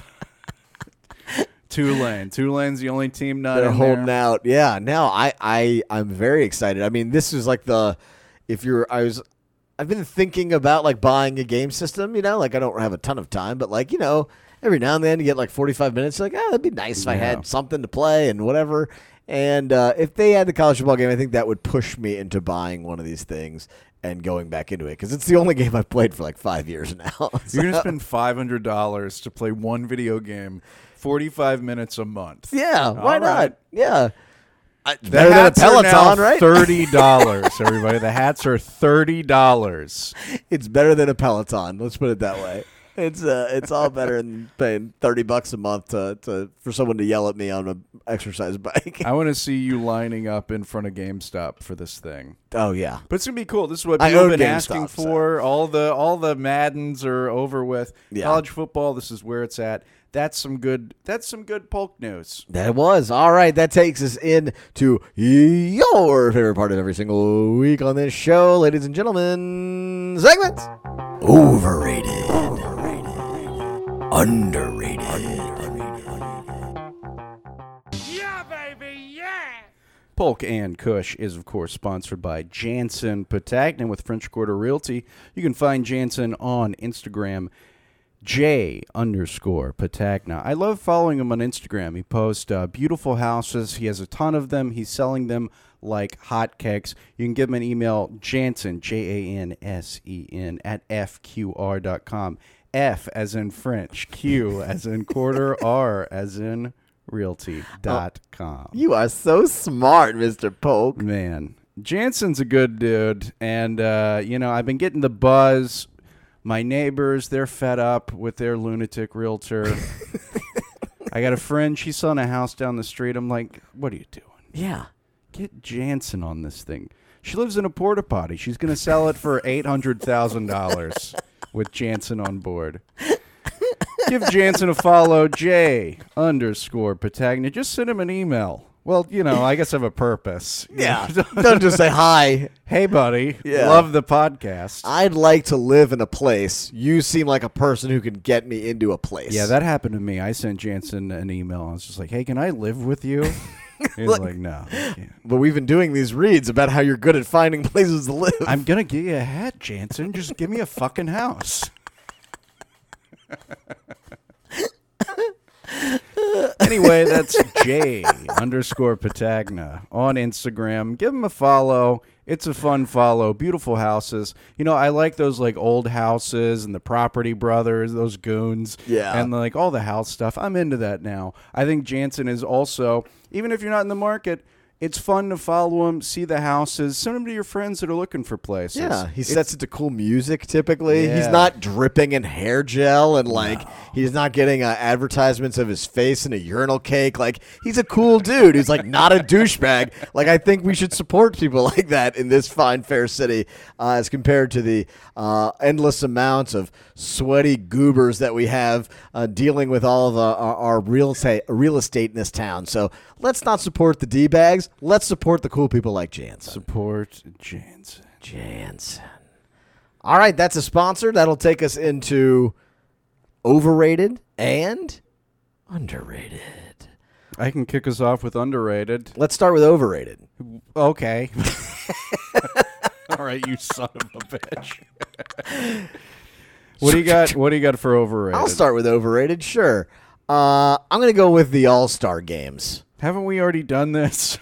Tulane. Tulane's the only team not They're in holding there. out. Yeah, Now I, I, I'm very excited. I mean, this is like the, if you're, I was, I've been thinking about like buying a game system. You know, like I don't have a ton of time, but like you know, every now and then you get like 45 minutes. Like, oh, that'd be nice if I had something to play and whatever. And uh, if they had the college football game, I think that would push me into buying one of these things and going back into it because it's the only (laughs) game I've played for like five years now. (laughs) You're going to spend $500 to play one video game 45 minutes a month. yeah, why All not? right. Yeah. I- The better than a hats are now Peloton, right? Thirty dollars, everybody. The hats are thirty dollars. It's better than a Peloton. Let's put it that way. It's uh, it's all better than paying thirty bucks a month to, to for someone to yell at me on an exercise bike. I want to see you lining up in front of GameStop for this thing. oh yeah, But it's gonna be cool. This is what I people own have been GameStop, asking so- for. All the all the Maddens are over with. Yeah. College football. This is where it's at. That's some good. That's some good polk news. that was all right. That takes us in to your favorite part of every single week on this show, ladies and gentlemen. Segments. Overrated. Underrated. Underrated. Yeah, baby, yeah. Polk and Kush is, of course, sponsored by Jansen Patagnan with French Quarter Realty. You can find Jansen on Instagram, J underscore Patagna. I love following him on Instagram. He posts uh, beautiful houses. He has a ton of them. He's selling them like hotcakes. You can give him an email, Jansen, J A N S E N, at FQR.com. F as in French, Q (laughs) as in quarter, R as in realty.com. You are so smart, Mister Polk. Man, Jansen's a good dude, and uh, you know I've been getting the buzz. My neighbors, they're fed up with their lunatic realtor. (laughs) I got a friend; she's selling a house down the street. I'm like, "What are you doing? Yeah. Get Jansen on this thing." She lives in a porta potty. She's going to sell it for eight hundred thousand dollars (laughs) with Jansen on board. Give Jansen a follow, J underscore Patagna. Just send him an email. Well, you know, I guess I have a purpose. (laughs) Yeah. Don't just say hi. Hey, buddy. Yeah. Love the podcast. I'd like to live in a place. You seem like a person who can get me into a place. yeah, that happened to me. I sent Jansen an email. I was just like, hey, can I live with you? (laughs) He's like, no. But we've been doing these reads about how you're good at finding (laughs) places to live. I'm going to give you a hat, Jansen. Just give me a fucking house. (laughs) anyway, that's J underscore Patagna on Instagram. Give him a follow. It's a fun follow. Beautiful houses. You know, I like those like old houses and the property brothers, those goons. Yeah. And like all the house stuff. I'm into that now. I think Jansen is also, even if you're not in the market, it's fun to follow him, see the houses, send them to your friends that are looking for places. yeah, he It's- sets it to cool music typically. He's not dripping in hair gel and like he's not getting uh, advertisements of his face in a urinal cake. Like he's a cool dude who's like not a douchebag. Like I think we should support people (laughs) like that in this fine fair city uh, as compared to the uh, endless amounts of sweaty goobers that we have uh, dealing with all of uh, our, our real estate real estate in this town. So let's not support the d bags. let's support the cool people like Jansen. Support Jansen. Jansen. All right, that's a sponsor. That'll take us into overrated and underrated. I can kick us off with underrated. Let's start with overrated. Okay. (laughs) All right, you son of a bitch. what do you got? What do you got for overrated? I'll start with overrated, sure. Uh, I'm going to go with the All Star games. Haven't we already done this?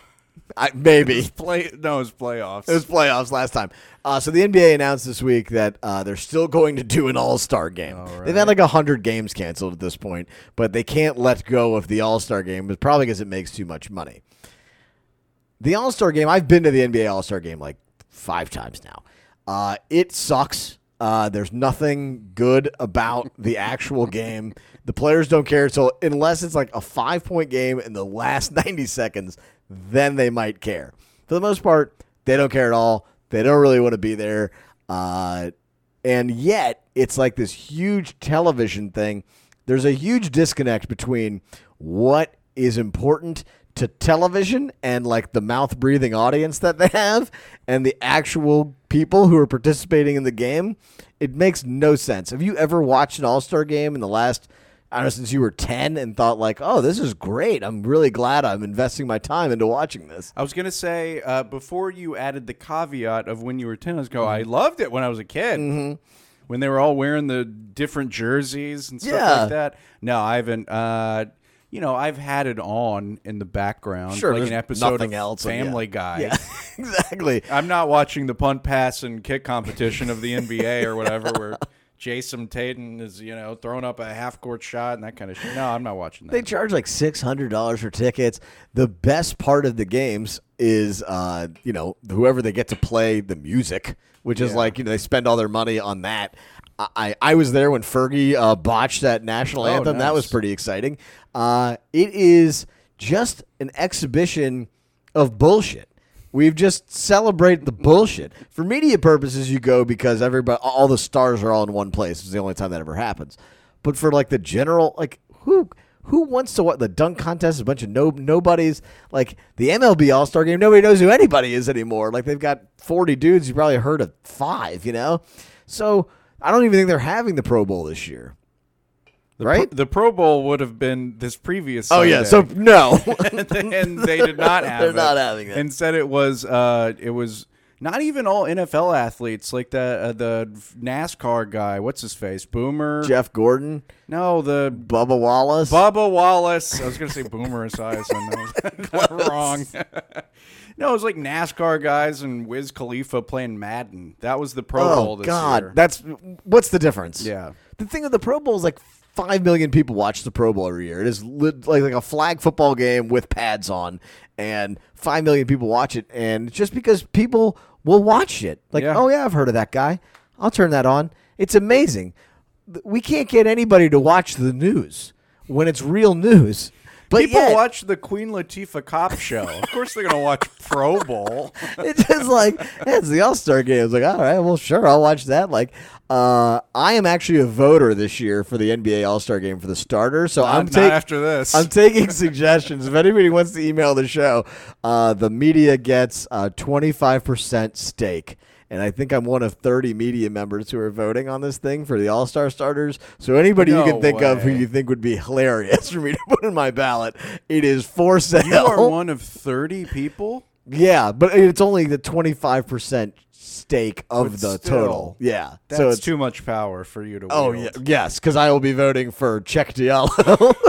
I, maybe. Play no, it's playoffs. It was playoffs last time. Uh, so the NBA announced this week that uh, they're still going to do an All Star game. They've had like hundred games canceled at this point, but they can't let go of the All Star game, but probably because it makes too much money. The All Star game, I've been to the NBA All Star game like five times now. Uh, it sucks. Uh, there's nothing good about the actual game. The players don't care. So unless it's like a five point game in the last (laughs) 90 seconds, then they might care. For the most part, they don't care at all. They don't really want to be there. Uh, and yet, it's like this huge television thing. There's a huge disconnect between what is important to television and like the mouth breathing audience that they have and the actual people who are participating in the game. It makes no sense. Have you ever watched an All Star game in the last, I don't know, since you were 10 and thought, like, oh, this is great. I'm really glad I'm investing my time into watching this? I was gonna say uh, before you added the caveat of when you were ten, I was go. Mm-hmm. I loved it when I was a kid. When they were all wearing the different jerseys and stuff Yeah. like that. No, I haven't. Uh, you know, I've had it on in the background, Sure, like an episode of else, and yeah. Family Guy. Yeah, (laughs) exactly. I'm not watching the punt, pass, and kick competition of the NBA or whatever, where (laughs) Jayson Tatum is, you know, throwing up a half court shot and that kind of shit. No, I'm not watching that. They charge like six hundred dollars for tickets. The best part of the games is, uh, you know, whoever they get to play the music, which is like you know they spend all their money on that. I I, was there when Fergie uh, botched that national Oh, anthem. That was pretty exciting. Uh, it is just an exhibition of bullshit. We've just celebrated the bullshit. For media purposes, you go because everybody, all the stars are all in one place. It's the only time that ever happens. But for like the general, like who who wants to what the dunk contest? is A bunch of no nobodies. Like the MLB All Star Game, nobody knows who anybody is anymore. Like they've got forty dudes. You probably heard of five. You know, so I don't even think they're having the Pro Bowl this year. The right? Pro, the Pro Bowl would have been this previous. Oh yeah, so no. (laughs) and they did not have it. They're it. not having it. Instead, it was uh, it was not even all NFL athletes like the uh, the NASCAR guy. What's his face? Boomer. Jeff Gordon, No, the Bubba Wallace. Bubba Wallace. I was gonna say Boomer Esiason. (laughs) (laughs) Wrong. no, it was like NASCAR guys and Wiz Khalifa playing Madden. That was the Pro Bowl oh this God, year. that's what's the difference? Yeah. The thing with the Pro Bowl is like five million people watch the Pro Bowl every year. It is like like a flag football game with pads on, and five million people watch it. And just because people will watch it, like Yeah. oh yeah, I've heard of that guy. I'll turn that on. It's amazing. We can't get anybody to watch the news when it's real news. But People yet, watch the Queen Latifah cop show. Of course, they're gonna watch Pro Bowl. (laughs) it's just like yeah, it's the All Star game. It's like, all right, well, sure, I'll watch that. Like, uh, I am actually a voter this year for the NBA All Star game for the starter. So I'm not taking after this. I'm taking (laughs) suggestions. If anybody wants to email the show, uh, the media gets a 25% stake. And I think I'm one of 30 media members who are voting on this thing for the All Star starters. So anybody you can think of who you think would be hilarious (laughs) for me to put in my ballot, it is for sale. you are one of thirty people. Yeah, but it's only the twenty five percent stake of But the still, total. Yeah, That's so it's too much power for you to. oh wield. yeah, yes, because I will be voting for Cheick Diallo. (laughs)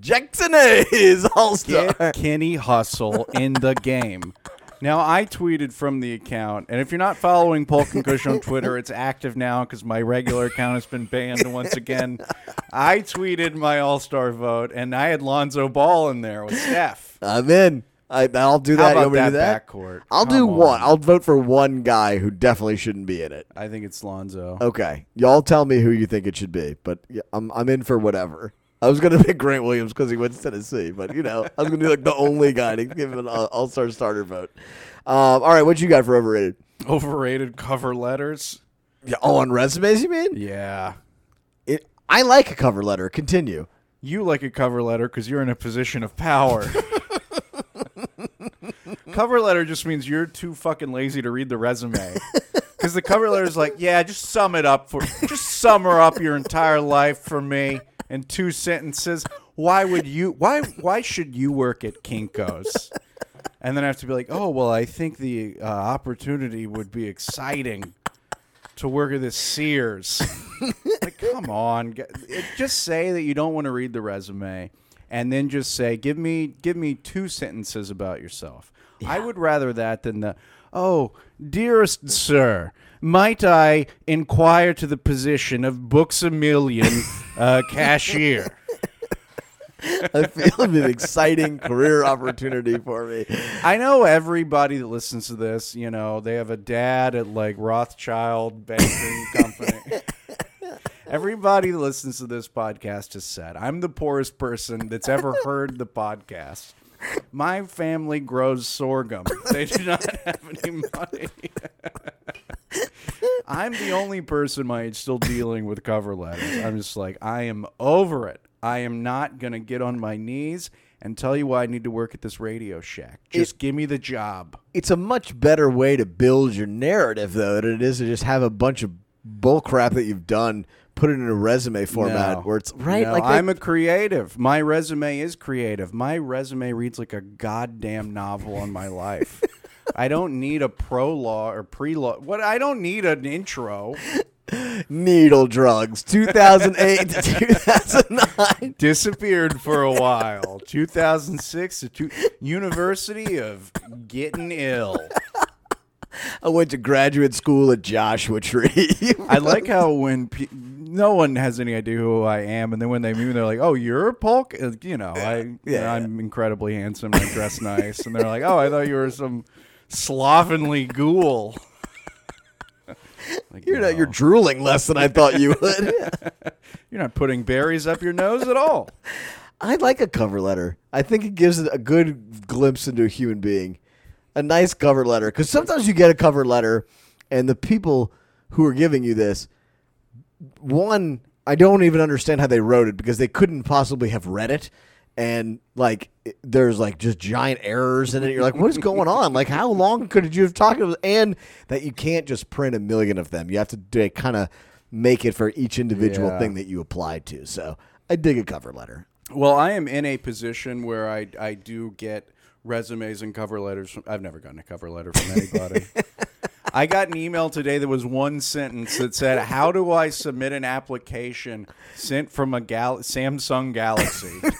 Jaxson is all star. Kenny Hustle in the game. Now I tweeted from the account, and if you're not following Polk and Kush on Twitter, it's active now because my regular account has been banned once again. (laughs) I tweeted my All Star vote, and I had Lonzo Ball in there with Steph. I'm in. I, I'll do that. You about want me to that, do that? backcourt? I'll Come do one. I'll vote for one guy who definitely shouldn't be in it. I think it's Lonzo. Okay, y'all tell me who you think it should be, but I'm I'm in for whatever. I was gonna (laughs) pick Grant Williams because he went to Tennessee, but you know I was gonna be like the only guy to give him an All Star starter vote. Um, all right, what you got for overrated? Overrated cover letters. Yeah, oh, on resumes, you mean? Yeah. It, I like a cover letter. Continue. You like a cover letter because you're in a position of power. (laughs) cover letter just means you're too fucking lazy to read the resume. Because the cover letter is like, yeah, just sum it up for, just sum her up your entire life for me in two sentences. Why would you? Why? Why should you work at Kinkos? And then I have to be like, oh well, I think the uh, opportunity would be exciting to work at this Sears. like, come on, just say that you don't want to read the resume, and then just say, give me, give me two sentences about yourself. I would rather that than the, oh, dearest sir, might I inquire to the position of books a million uh, (laughs) cashier? I feel it'd be an exciting career opportunity for me. I know everybody that listens to this, you know, they have a dad at like Rothschild Banking (laughs) Company. Everybody that listens to this podcast has said, I'm the poorest person that's ever heard the podcast. My family grows sorghum. They do not (laughs) have any money. (laughs) I'm the only person my age still dealing with cover letters. I'm just like, I am over it. I am not going to get on my knees and tell you why I need to work at this Radio Shack. Just give me the job. It's a much better way to build your narrative, though, than it is to just have a bunch of bullcrap that you've done, put it in a resume format No. where it's right. No, like I'm a creative. My resume is creative. My resume reads like a goddamn novel on my life. (laughs) I don't need a prologue or prelogue. What? I don't need an intro. needle drugs, 2008 to 2009. (laughs) Disappeared for a while. 2006 to two, University of Getting Ill. I went to graduate school at Joshua Tree. I like how when pe- no one has any idea who I am, and then when they meet me, they're like, "Oh, you're Polk." Uh, You know, I you Yeah. know, I'm incredibly handsome. I dress nice, and they're like, "Oh, I thought you were some slovenly ghoul." (laughs) Like, you're not, no. you're drooling less than I thought you would. (laughs) You're not putting berries up your nose at all. I like a cover letter. I think it gives it a good glimpse into a human being. A nice cover letter. Because sometimes you get a cover letter, and the people who are giving you this, one, I don't even understand how they wrote it because they couldn't possibly have read it. And like, it- there's like just giant errors in it. You're like, what is going on? Like, how long could you have talked about? And that you can't just print a million of them. You have to kind of make it for each individual Yeah. thing that you apply to. So I dig a cover letter. Well, I am in a position where I I do get resumes and cover letters. From, I've never gotten a cover letter from anybody. (laughs) I got an email today that was one sentence that said, "How do I submit an application sent from a gal- Samsung Galaxy?" (laughs)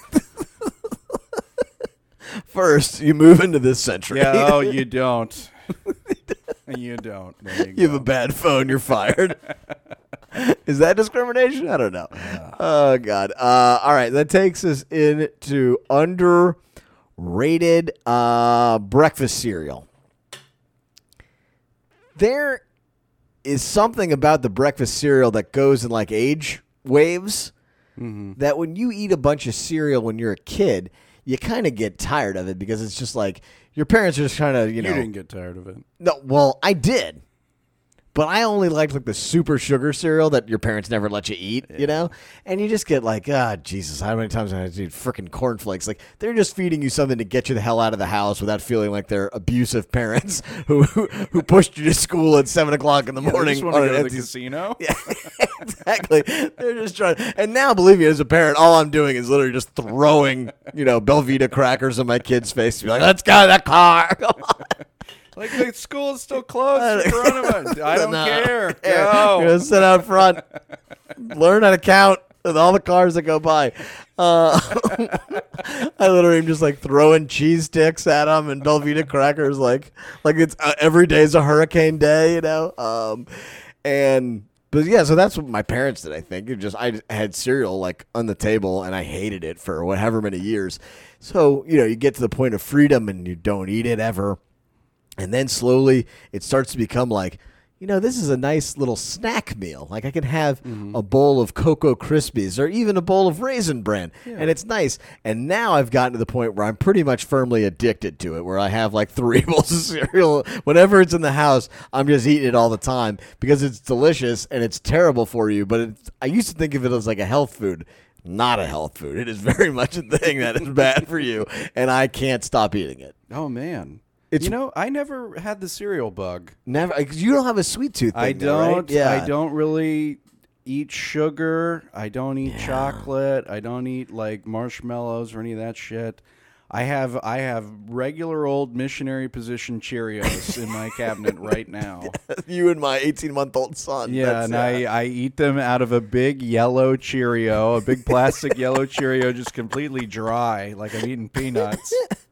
First, you move into this century. yeah, oh, you (laughs) don't. you don't. There you, you have a bad phone. You're fired. (laughs) Is that discrimination? I don't know. Oh God. Uh, all right, that takes us into underrated uh, breakfast cereal. There is something about the breakfast cereal that goes in like age waves. Mm-hmm. That when you eat a bunch of cereal when you're a kid, you kind of get tired of it because it's just like your parents are just kind of you know. you didn't get tired of it. no, well, I did. But I only liked like the super sugar cereal that your parents never let you eat, you know? And you just get like, ah, Jesus, how many times have I had to eat freaking cornflakes? Like, they're just feeding you something to get you the hell out of the house without feeling like they're abusive parents (laughs) who who, who pushed you to school at 7 o'clock in the They morning. just want to go to the casino. (laughs) yeah, exactly. They're just trying. And now, believe me, as a parent, all I'm doing is literally just throwing, you know, Belvita crackers in my kid's face. To be like, let's go to the car. (laughs) Like the school is still closed for (laughs) coronavirus. I don't No. care. (laughs) Go. You're gonna sit out front, learn how to count with all the cars that go by. Uh, (laughs) I literally am just like throwing cheese sticks at them and Belvita crackers, like like it's uh, every day's a hurricane day, you know. Um, and but yeah, so that's what my parents did. I think it just I had cereal like on the table and I hated it for whatever many years. So you know, you get to the point of freedom and you don't eat it ever. And then slowly it starts to become like, you know, this is a nice little snack meal. Like I can have mm-hmm. a bowl of Cocoa Krispies or even a bowl of Raisin Bran, and it's nice. And now I've gotten to the point where I'm pretty much firmly addicted to it, where I have like (laughs) three bowls of cereal. Whenever it's in the house, I'm just eating it all the time because it's delicious and it's terrible for you. But it's, I used to think of it as like a health food. Not a health food. It is (laughs) very much a thing that is bad for you, and I can't stop eating it. Oh man. It's you know, I never had the cereal bug. never. You don't have a sweet tooth. Thing, I though, right? don't. Yeah. I don't really eat sugar. I don't eat chocolate. I don't eat like marshmallows or any of that shit. I have I have regular old missionary position Cheerios in my cabinet right (laughs) now. you and my 18 month old son. Yeah, That's, and uh, I, I eat them out of a big yellow Cheerio, a big plastic yellow (laughs) Cheerio, just completely dry, like I'm eating peanuts. (laughs)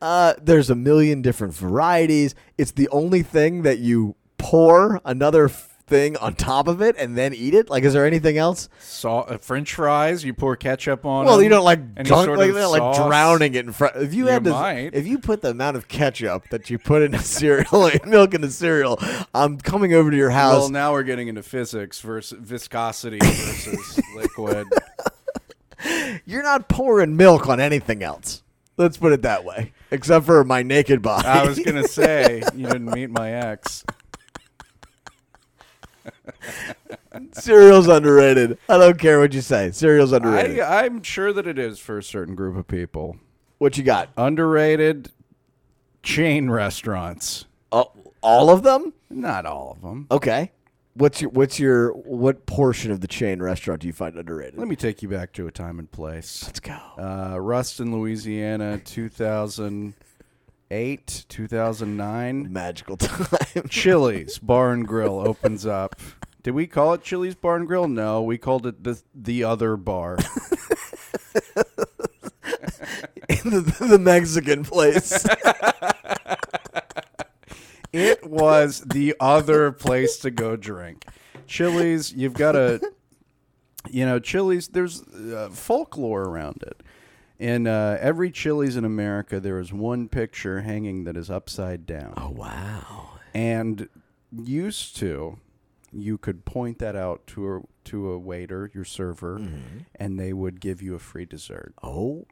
Uh, there's a million different varieties. It's the only thing that you pour another thing on top of it and then eat it. Like, is there anything else? Uh, French fries, you pour ketchup on. Well, them, you don't like dunk, sort like, of they're like drowning it in front. If you, You had to, might. if you put the amount of ketchup that you put in a (laughs) cereal, like milk in a cereal, I'm coming over to your house. Well, now we're getting into physics versus viscosity versus (laughs) liquid. You're not pouring milk on anything else. Let's put it that way, except for my naked body. I was gonna say you didn't meet my ex. (laughs) Cereal's underrated. I don't care what you say. Cereal's underrated. I, I'm sure that it is for a certain group of people. what you got? Underrated chain restaurants. Oh, all of them? Not all of them. Okay. What's your what's your what portion of the chain restaurant do you find underrated? Let me take you back to a time and place. Let's go. Uh, Ruston, Louisiana, 2008, 2009. Magical (laughs) time. Chili's Bar and Grill opens up. Did we call it Chili's Bar and Grill? No, we called it the the other bar. (laughs) the, the Mexican place. (laughs) it was the other place to go drink. Chili's, you've got to, you know, Chili's. There's uh, folklore around it. In uh, every Chili's in America, there is one picture hanging that is upside down. oh wow. And used to, you could point that out to a to a waiter, your server, and they would give you a free dessert. Oh.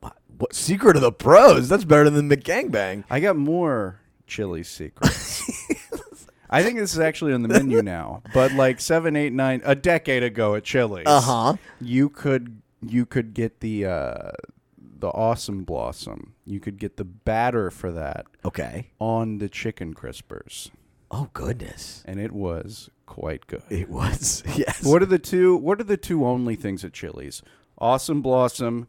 What, what secret of the pros? That's better than the McGangbang. I got more chili secrets. I think this is actually on the menu now, but like seven, eight, nine, a decade ago at Chili's, Uh huh. you could you could get the uh, the awesome blossom. You could get the batter for that Okay. on the chicken crispers, Oh goodness. and it was quite good. It was (laughs) yes. What are the two? What are the two only things at Chili's? Awesome blossom,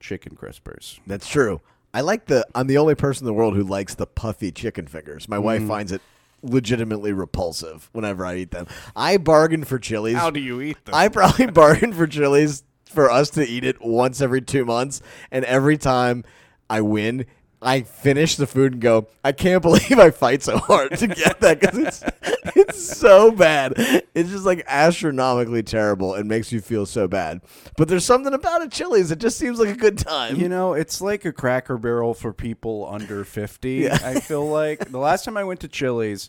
chicken crispers. That's true. I like the. I'm the only person in the world who likes the puffy chicken fingers. My Mm. wife finds it legitimately repulsive whenever I eat them. I bargain for Chili's. How do you eat them? I probably (laughs) bargain for Chili's for us to eat it once every two months, and every time I win, I finish the food and go, I can't (laughs) believe I fight so hard to get that because it's (laughs) it's so bad. It's just like astronomically terrible. It makes you feel so bad. But there's something about a Chili's It just seems like a good time. You know, it's like a Cracker Barrel for people under 50. (laughs) I feel like the last time I went to Chili's,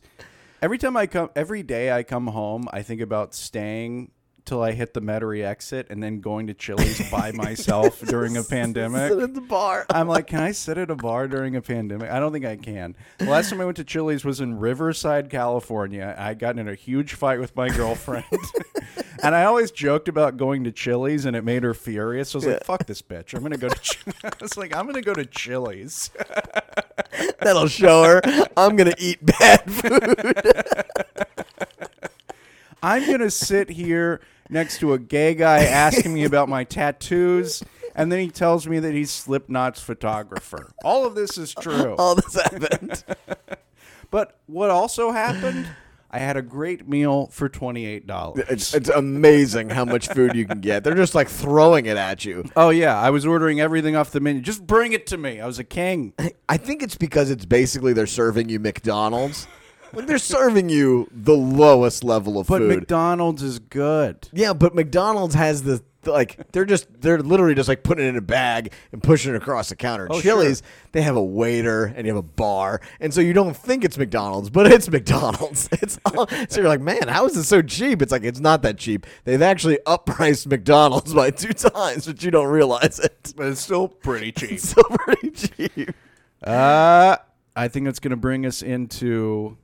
every time I come every day I come home, I think about staying till I hit the Metairie exit and then going to Chili's by (laughs) myself during a pandemic. Sit at the bar. I'm like, can I sit at a bar during a pandemic? I don't think I can. The last time I went to Chili's was in Riverside, California. I got in a huge fight with my girlfriend. (laughs) and I always joked about going to Chili's and it made her furious. I was like, fuck this bitch. I'm going to go to Ch-. (laughs) I was like, I'm going to go to Chili's. That'll show her I'm gonna eat bad food. I'm going to sit here next to a gay guy (laughs) asking me about my tattoos. And then he tells me that he's Slipknot's photographer. All of this is true. (laughs) All this happened. (laughs) But what also happened? I had a great meal for twenty eight dollars. It's, it's amazing how much food you can get. They're just like throwing it at you. Oh yeah, I was ordering everything off the menu. Just bring it to me. I was a king. I think it's because it's basically they're serving you McDonald's. Like they're serving you the lowest level of food. But food. McDonald's is good. yeah, but McDonald's has the like they're just they're literally just like putting it in a bag and pushing it across the counter. Oh, Chili's, they have a waiter and you have a bar, and so you don't think it's McDonald's, but it's McDonald's. (laughs) It's all, so you're like, man, how is this so cheap? It's like it's not that cheap. They've actually uppriced McDonald's by two times, but you don't realize it. But it's still pretty (laughs) cheap. It's still pretty cheap. Uh I think it's gonna bring us into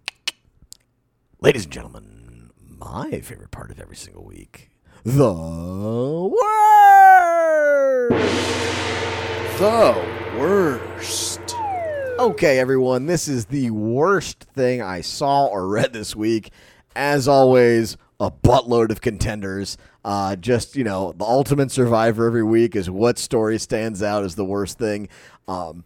Ladies and gentlemen, my favorite part of every single week the word. the worst. Okay, everyone, this is the worst thing I saw or read this week. As always, a buttload of contenders. Uh, just, you know, the ultimate survivor every week is what story stands out as the worst thing. Um,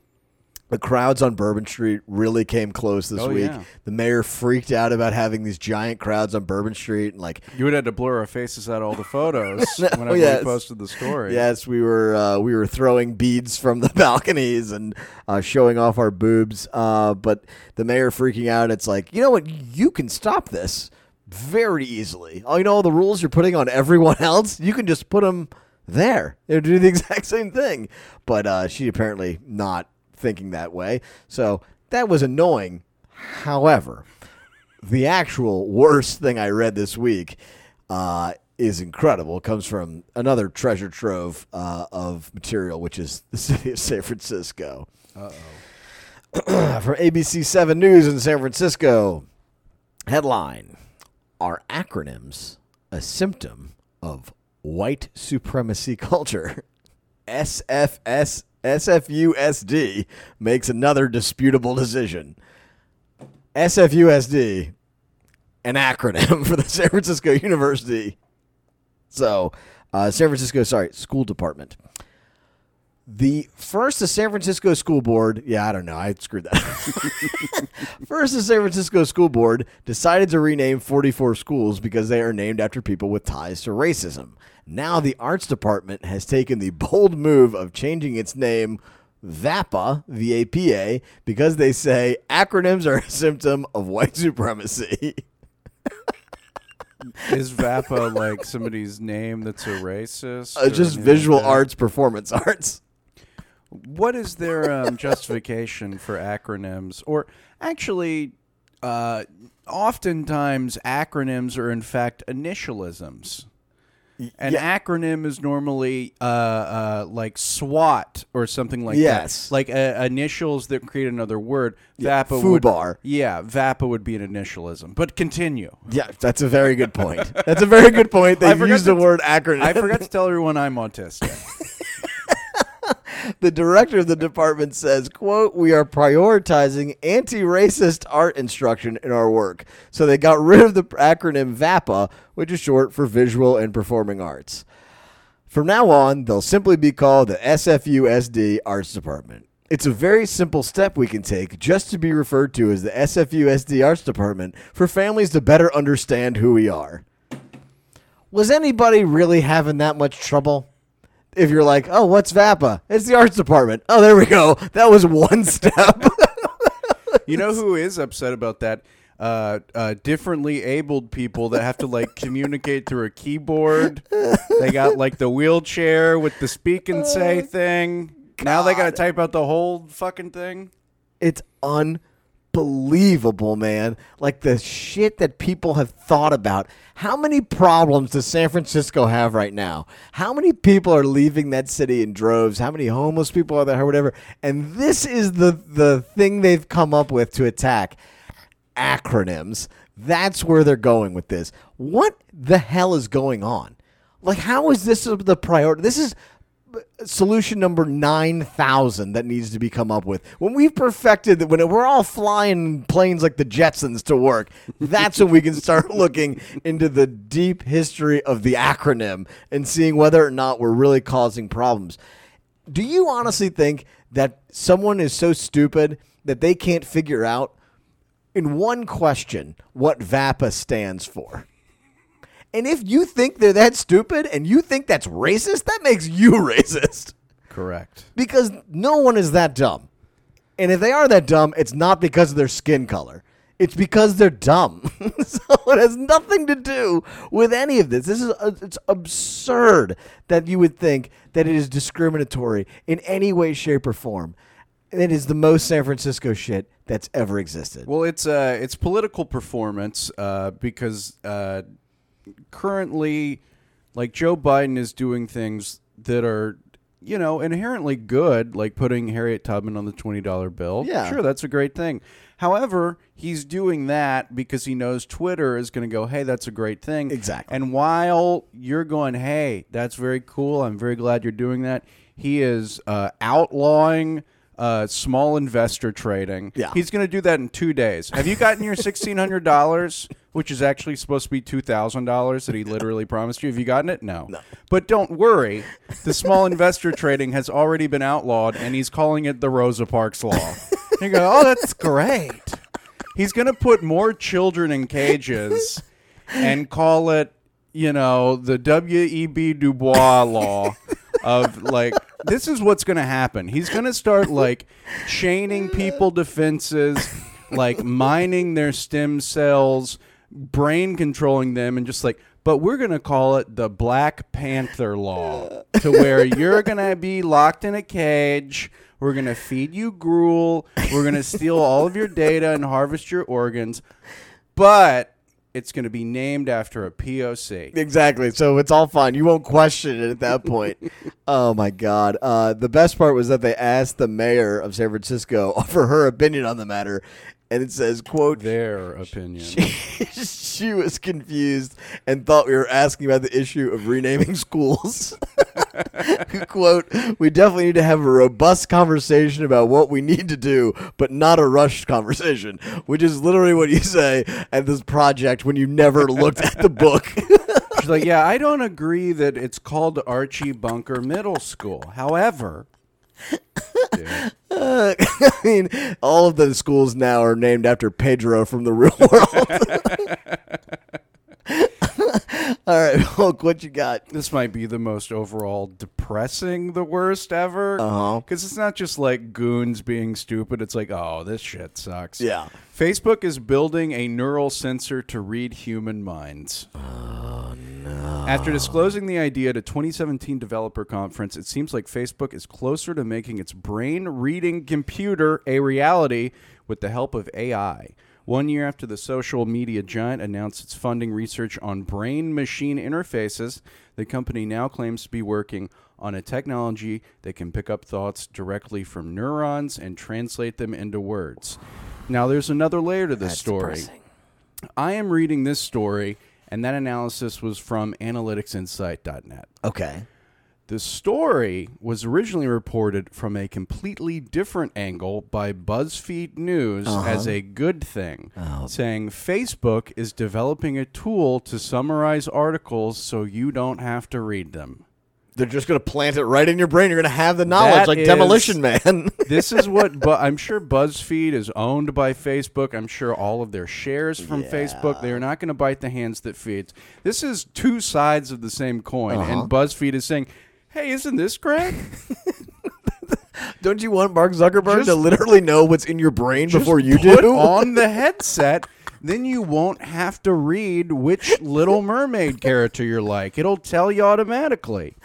the crowds on Bourbon Street really came close this Oh, week. yeah. The mayor freaked out about having these giant crowds on Bourbon Street and like You would have to blur our faces out all the photos (laughs) whenever yes. we posted the story. Yes, we were uh, we were throwing beads from the (laughs) balconies and uh, showing off our boobs. Uh, but the mayor freaking out. It's like you know what? You can stop this very easily. Oh, you know all the rules you're putting on everyone (laughs) else. You can just put them there. They do the exact same thing. But uh, she apparently not thinking that way. So that was annoying. However, the actual worst thing I read this week uh, is incredible. It comes from another treasure trove uh, of material, which is the (laughs) city of San Francisco. Uh oh. (clears throat) from ABC 7 News in San Francisco. Headline Are acronyms a symptom of white supremacy culture? (laughs) SFS. SFUSD makes another disputable decision. SFUSD, an acronym (laughs) for the San Francisco University. So, uh, San Francisco, sorry, school department. The first, the San Francisco School Board, yeah, I don't know, I screwed that. up. (laughs) first, the San Francisco School Board decided to rename 44 schools because they are named after people with ties to racism. Now, the arts department has taken the bold move of changing its name VAPA, V-A-P-A, because they say acronyms are a symptom of white supremacy. (laughs) Is Vapa like somebody's name that's a racist? Uh, just visual arts, performance arts. What is their um, justification for acronyms? Or actually, uh, oftentimes acronyms are in fact initialisms. An yeah. acronym is normally uh, uh, like SWAT or something like Yes. that. Like uh, initials that create another word. Yeah, VAPA would, FUBAR. Yeah, VAPA would be an initialism. But continue. Yeah, that's a very good point. That's a very good point. (laughs) They've used the to- word acronym. I forgot to tell everyone I'm autistic. (laughs) (laughs) the director of the department says, quote, we are prioritizing anti-racist art instruction in our work. So they got rid of the acronym VAPA, which is short for Visual and Performing Arts. From now on, they'll simply be called the SFUSD Arts Department. It's a very simple step we can take just to be referred to as the SFUSD Arts Department for families to better understand who we are. Was anybody really having that much trouble? If you're like, oh, what's VAPA? It's the arts department. Oh, there we go. That was one (laughs) step. You know who is upset about that? Uh, uh, differently abled people that have to like communicate through a keyboard. They got like the wheelchair with the speak and say thing. Now they got to type out the whole fucking thing. it's unbelievable, man. Like the shit that people have thought about. How many problems does San Francisco have right now? How many people are leaving that city in droves? How many homeless people are there or whatever? And this is the the thing they've come up with to attack acronyms. That's where they're going with this. What the hell is going on? Like how is this the priority? This is solution number 9000 that needs to be come up with. When we've perfected that when we're all flying planes like the jetsons to work that's when we can start (laughs) looking into the deep history of the acronym and seeing whether or not we're really causing problems. Do you honestly think that someone is so stupid that they can't figure out in one question what VAPA stands for and if you think they're that stupid and you think that's racist, that makes you (laughs) racist. Correct. Because no one is that dumb. And if they are that dumb, it's not because of their skin color. It's because they're dumb. (laughs) so it has nothing to do with any of this. This is uh, it's absurd that you would think that it is discriminatory in any way, shape, or form. It is the most San Francisco shit that's ever existed. Well, it's uh, it's political performance uh, because uh, currently, like Joe Biden is doing things that are, you know, inherently good, like putting Harriet Tubman on the twenty dollar bill. Yeah. sure, that's a great thing. However, he's doing that because he knows Twitter is going to go, "Hey, that's a great thing." Exactly. And while you're going, "Hey, that's very cool. I'm very glad you're doing that," he is uh, outlawing uh, small investor trading. Yeah. He's going to do that in two days. Have you gotten your $1,600, (laughs) which is actually supposed to be $2,000 that he (laughs) literally promised you? Have you gotten it? No. No. But don't worry. The small investor trading has already been outlawed, and he's calling it the Rosa Parks Law. (laughs) you go, oh, that's great. He's going to put more children in cages and call it, you know, the W.E.B. Du Bois law of like, this is what's going to happen. He's going to start like chaining people to fences, like mining their stem cells, brain controlling them, and just like, but we're going to call it the Black Panther law to where (laughs) you're going to be locked in a cage. We're going to feed you gruel. We're going to steal all of your data and harvest your organs. But it's going to be named after a POC. Exactly. So it's all fine. You won't question it at that point. (laughs) oh my God. Uh, the best part was that they asked the mayor of San Francisco (laughs) for her opinion on the matter, and it says, "quote Their (laughs) opinion. (laughs) She was confused and thought we were asking about the issue of renaming schools." (laughs) quote We definitely need to have a robust conversation about what we need to do, but not a rushed conversation, which is literally what you say at this project when you never looked at the book. She's like, yeah, I don't agree that it's called Archie Bunker Middle School. However, Dude, Uh, (laughs) I mean, all of the schools now are named after Pedro from the real world. (laughs) all right, (laughs) Hulk, what you got? this might be the most overall depressing, the worst ever. Uh-huh. Because it's not just like goons being stupid. It's like, oh, this shit sucks. Yeah. Facebook is building a neural sensor to read human minds. Oh, no. After disclosing the idea at a 2017 developer conference, it seems like Facebook is closer to making its brain reading computer a reality with the help of AI. One year after the social media giant announced its funding research on brain machine interfaces, the company now claims to be working on a technology that can pick up thoughts directly from neurons and translate them into words. Now, there's another layer to this story. I am reading this story, and that analysis was from analyticsinsight.net. Okay. The story was originally reported from a completely different angle by BuzzFeed News as a good thing, saying Facebook is developing a tool to summarize articles so you don't have to read them. They're just going to plant it right in your brain. You're going to have the knowledge That like is- Demolition Man. (laughs) This is what, but I'm sure BuzzFeed is owned by Facebook. I'm sure all of their shares from Facebook. They are not going to bite the hands that feeds. This is two sides of the same coin, Uh-huh. and BuzzFeed is saying, "Hey, isn't this great? (laughs) Don't you want Mark Zuckerberg Just- to literally know what's in your brain before you put do? on the (laughs) headset." Then you won't have to read which Little Mermaid character you're like. It'll tell you automatically.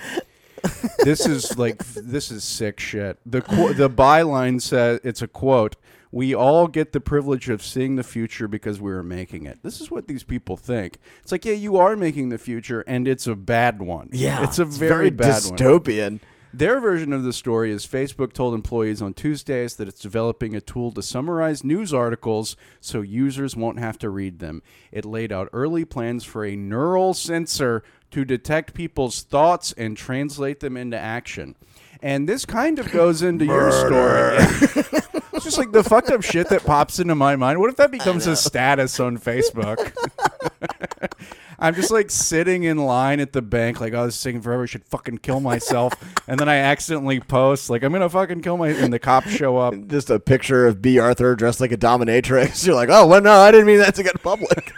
this is like this is sick shit. The qu- the byline says it's a quote. We all get the privilege of seeing the future because we are making it. This is what these people think. It's like, yeah, you are making the future, and it's a bad one. yeah. it's a very, bad one. dystopian. Their version of the story is Facebook told employees on Tuesdays that it's developing a tool to summarize news articles so users won't have to read them. It laid out early plans for a neural sensor to detect people's thoughts and translate them into action. And this kind of goes into your story. (laughs) it's just like the fucked up shit that pops into my mind. What if that becomes a status on Facebook? (laughs) I'm just like sitting in line at the bank, like, oh, this is taking forever. I should fucking kill myself. and then I accidentally post, like, I'm going to fucking kill my. And the cops show up. (laughs) Just a picture of Bea Arthur dressed like a dominatrix. (laughs) You're like, oh, well, no, I didn't mean that to get public.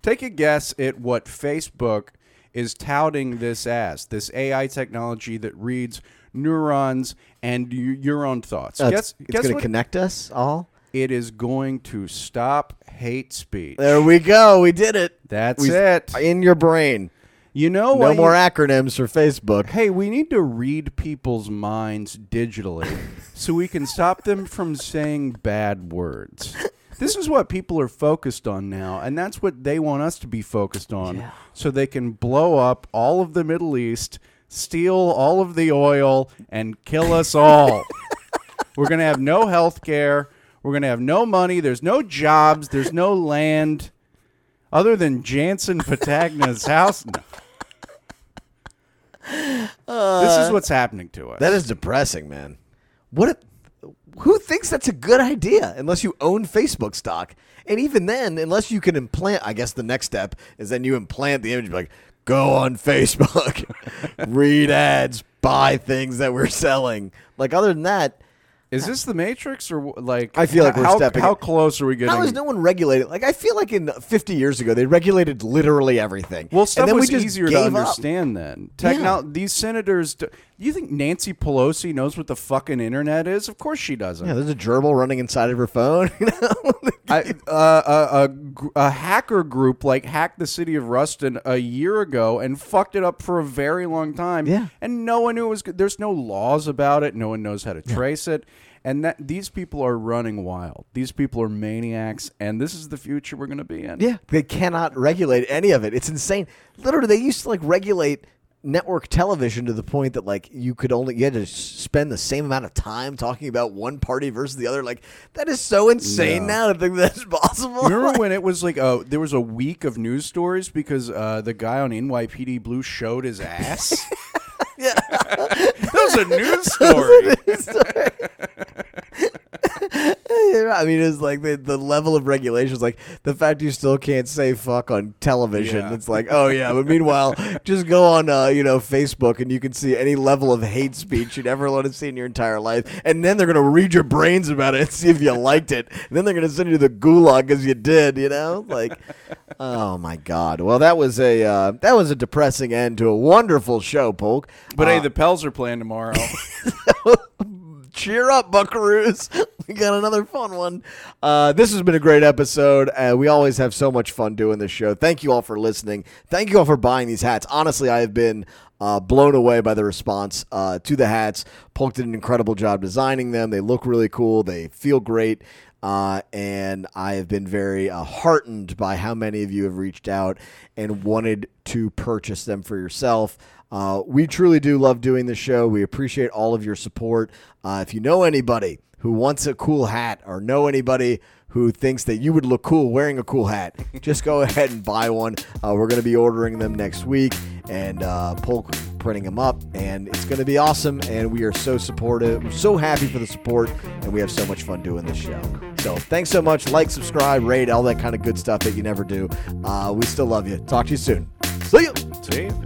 Take a guess at what Facebook is touting this as this AI technology that reads neurons and y- your own thoughts. Uh, guess it's guess going to connect us all. it is going to stop hate speech. There we go. We did it. That's We- it. In your brain. You know No more you- acronyms for Facebook. Hey, we need to read people's minds digitally (laughs) so we can stop them from saying bad words. This is what people are focused on now, and that's what they want us to be focused on so they can blow up all of the Middle East, steal all of the oil, and kill us all. (laughs) We're going to have no health care. We're going to have no money. There's no jobs. There's no land other than Jansen Patagna's (laughs) house. No. this is uh, what's happening to us. That is depressing, man. What if who thinks that's a good idea unless you own Facebook stock? And even then, unless you can implant, I guess the next step is then you implant the image, like, go on Facebook, (laughs) read ads, buy things that we're selling. Like, other than that, Is this the Matrix or like? I feel like we're how, stepping How close are we getting? how is no one regulated? Like, I feel like in 50 years ago, they regulated literally everything. Well, stuff and then was we just easier to gave up. understand then. Techno- These senators. Do, you think Nancy Pelosi knows what the fucking internet is? Of course she doesn't. Yeah, there's a gerbil running inside of her phone. (laughs) You know, I, uh, a, a, a hacker group like hacked the city of Ruston a year ago and fucked it up for a very long time. Yeah. and no one knew it was. good. There's no laws about it. No one knows how to trace it. And that these people are running wild. These people are maniacs, and this is the future we're going to be in. Yeah, they cannot regulate any of it. It's insane. Literally, they used to like regulate network television to the point that like you could only you had to spend the same amount of time talking about one party versus the other. Like that is so insane Yeah. now to think (laughs) that's possible. Remember when it was like uh there was a week of news stories because uh, the guy on NYPD Blue showed his ass? (laughs) Yeah. (laughs) that was a news story. (laughs) I mean, it's like the, the level of regulations, like the fact you still can't say fuck on television. Yeah. It's like, oh yeah, but meanwhile, (laughs) just go on, uh, you know, Facebook and you can see any level of hate speech you'd ever want to see in your entire life. And then they're gonna read your brains about it and see if you liked it. And then they're gonna send you to the gulag because you did. You know, like, oh my god. Well, that was a uh, that was a depressing end to a wonderful show, Polk. But Uh, hey, the Pels are playing tomorrow. (laughs) cheer up, Buckaroos. (laughs) We got another fun one. Uh, this has been a great episode. Uh, we always have so much fun doing this show. Thank you all for listening. Thank you all for buying these hats. Honestly, I have been uh, blown away by the response uh, to the hats. Polk did an incredible job designing them. They look really cool. They feel great. Uh, and I have been very uh, heartened by how many of you have reached out and wanted to purchase them for yourself. Uh, we truly do love doing the show. We appreciate all of your support. Uh, if you know anybody who wants a cool hat or know anybody who thinks that you would look cool wearing a cool hat, (laughs) just go ahead and buy one. Uh, we're going to be ordering them next week and uh, printing them up, and it's going to be awesome. And we are so supportive, we're so happy for the support, and we have so much fun doing this show. So thanks so much. Like, subscribe, rate, all that kind of good stuff that you never do. Uh, we still love you. Talk to you soon. See you. See?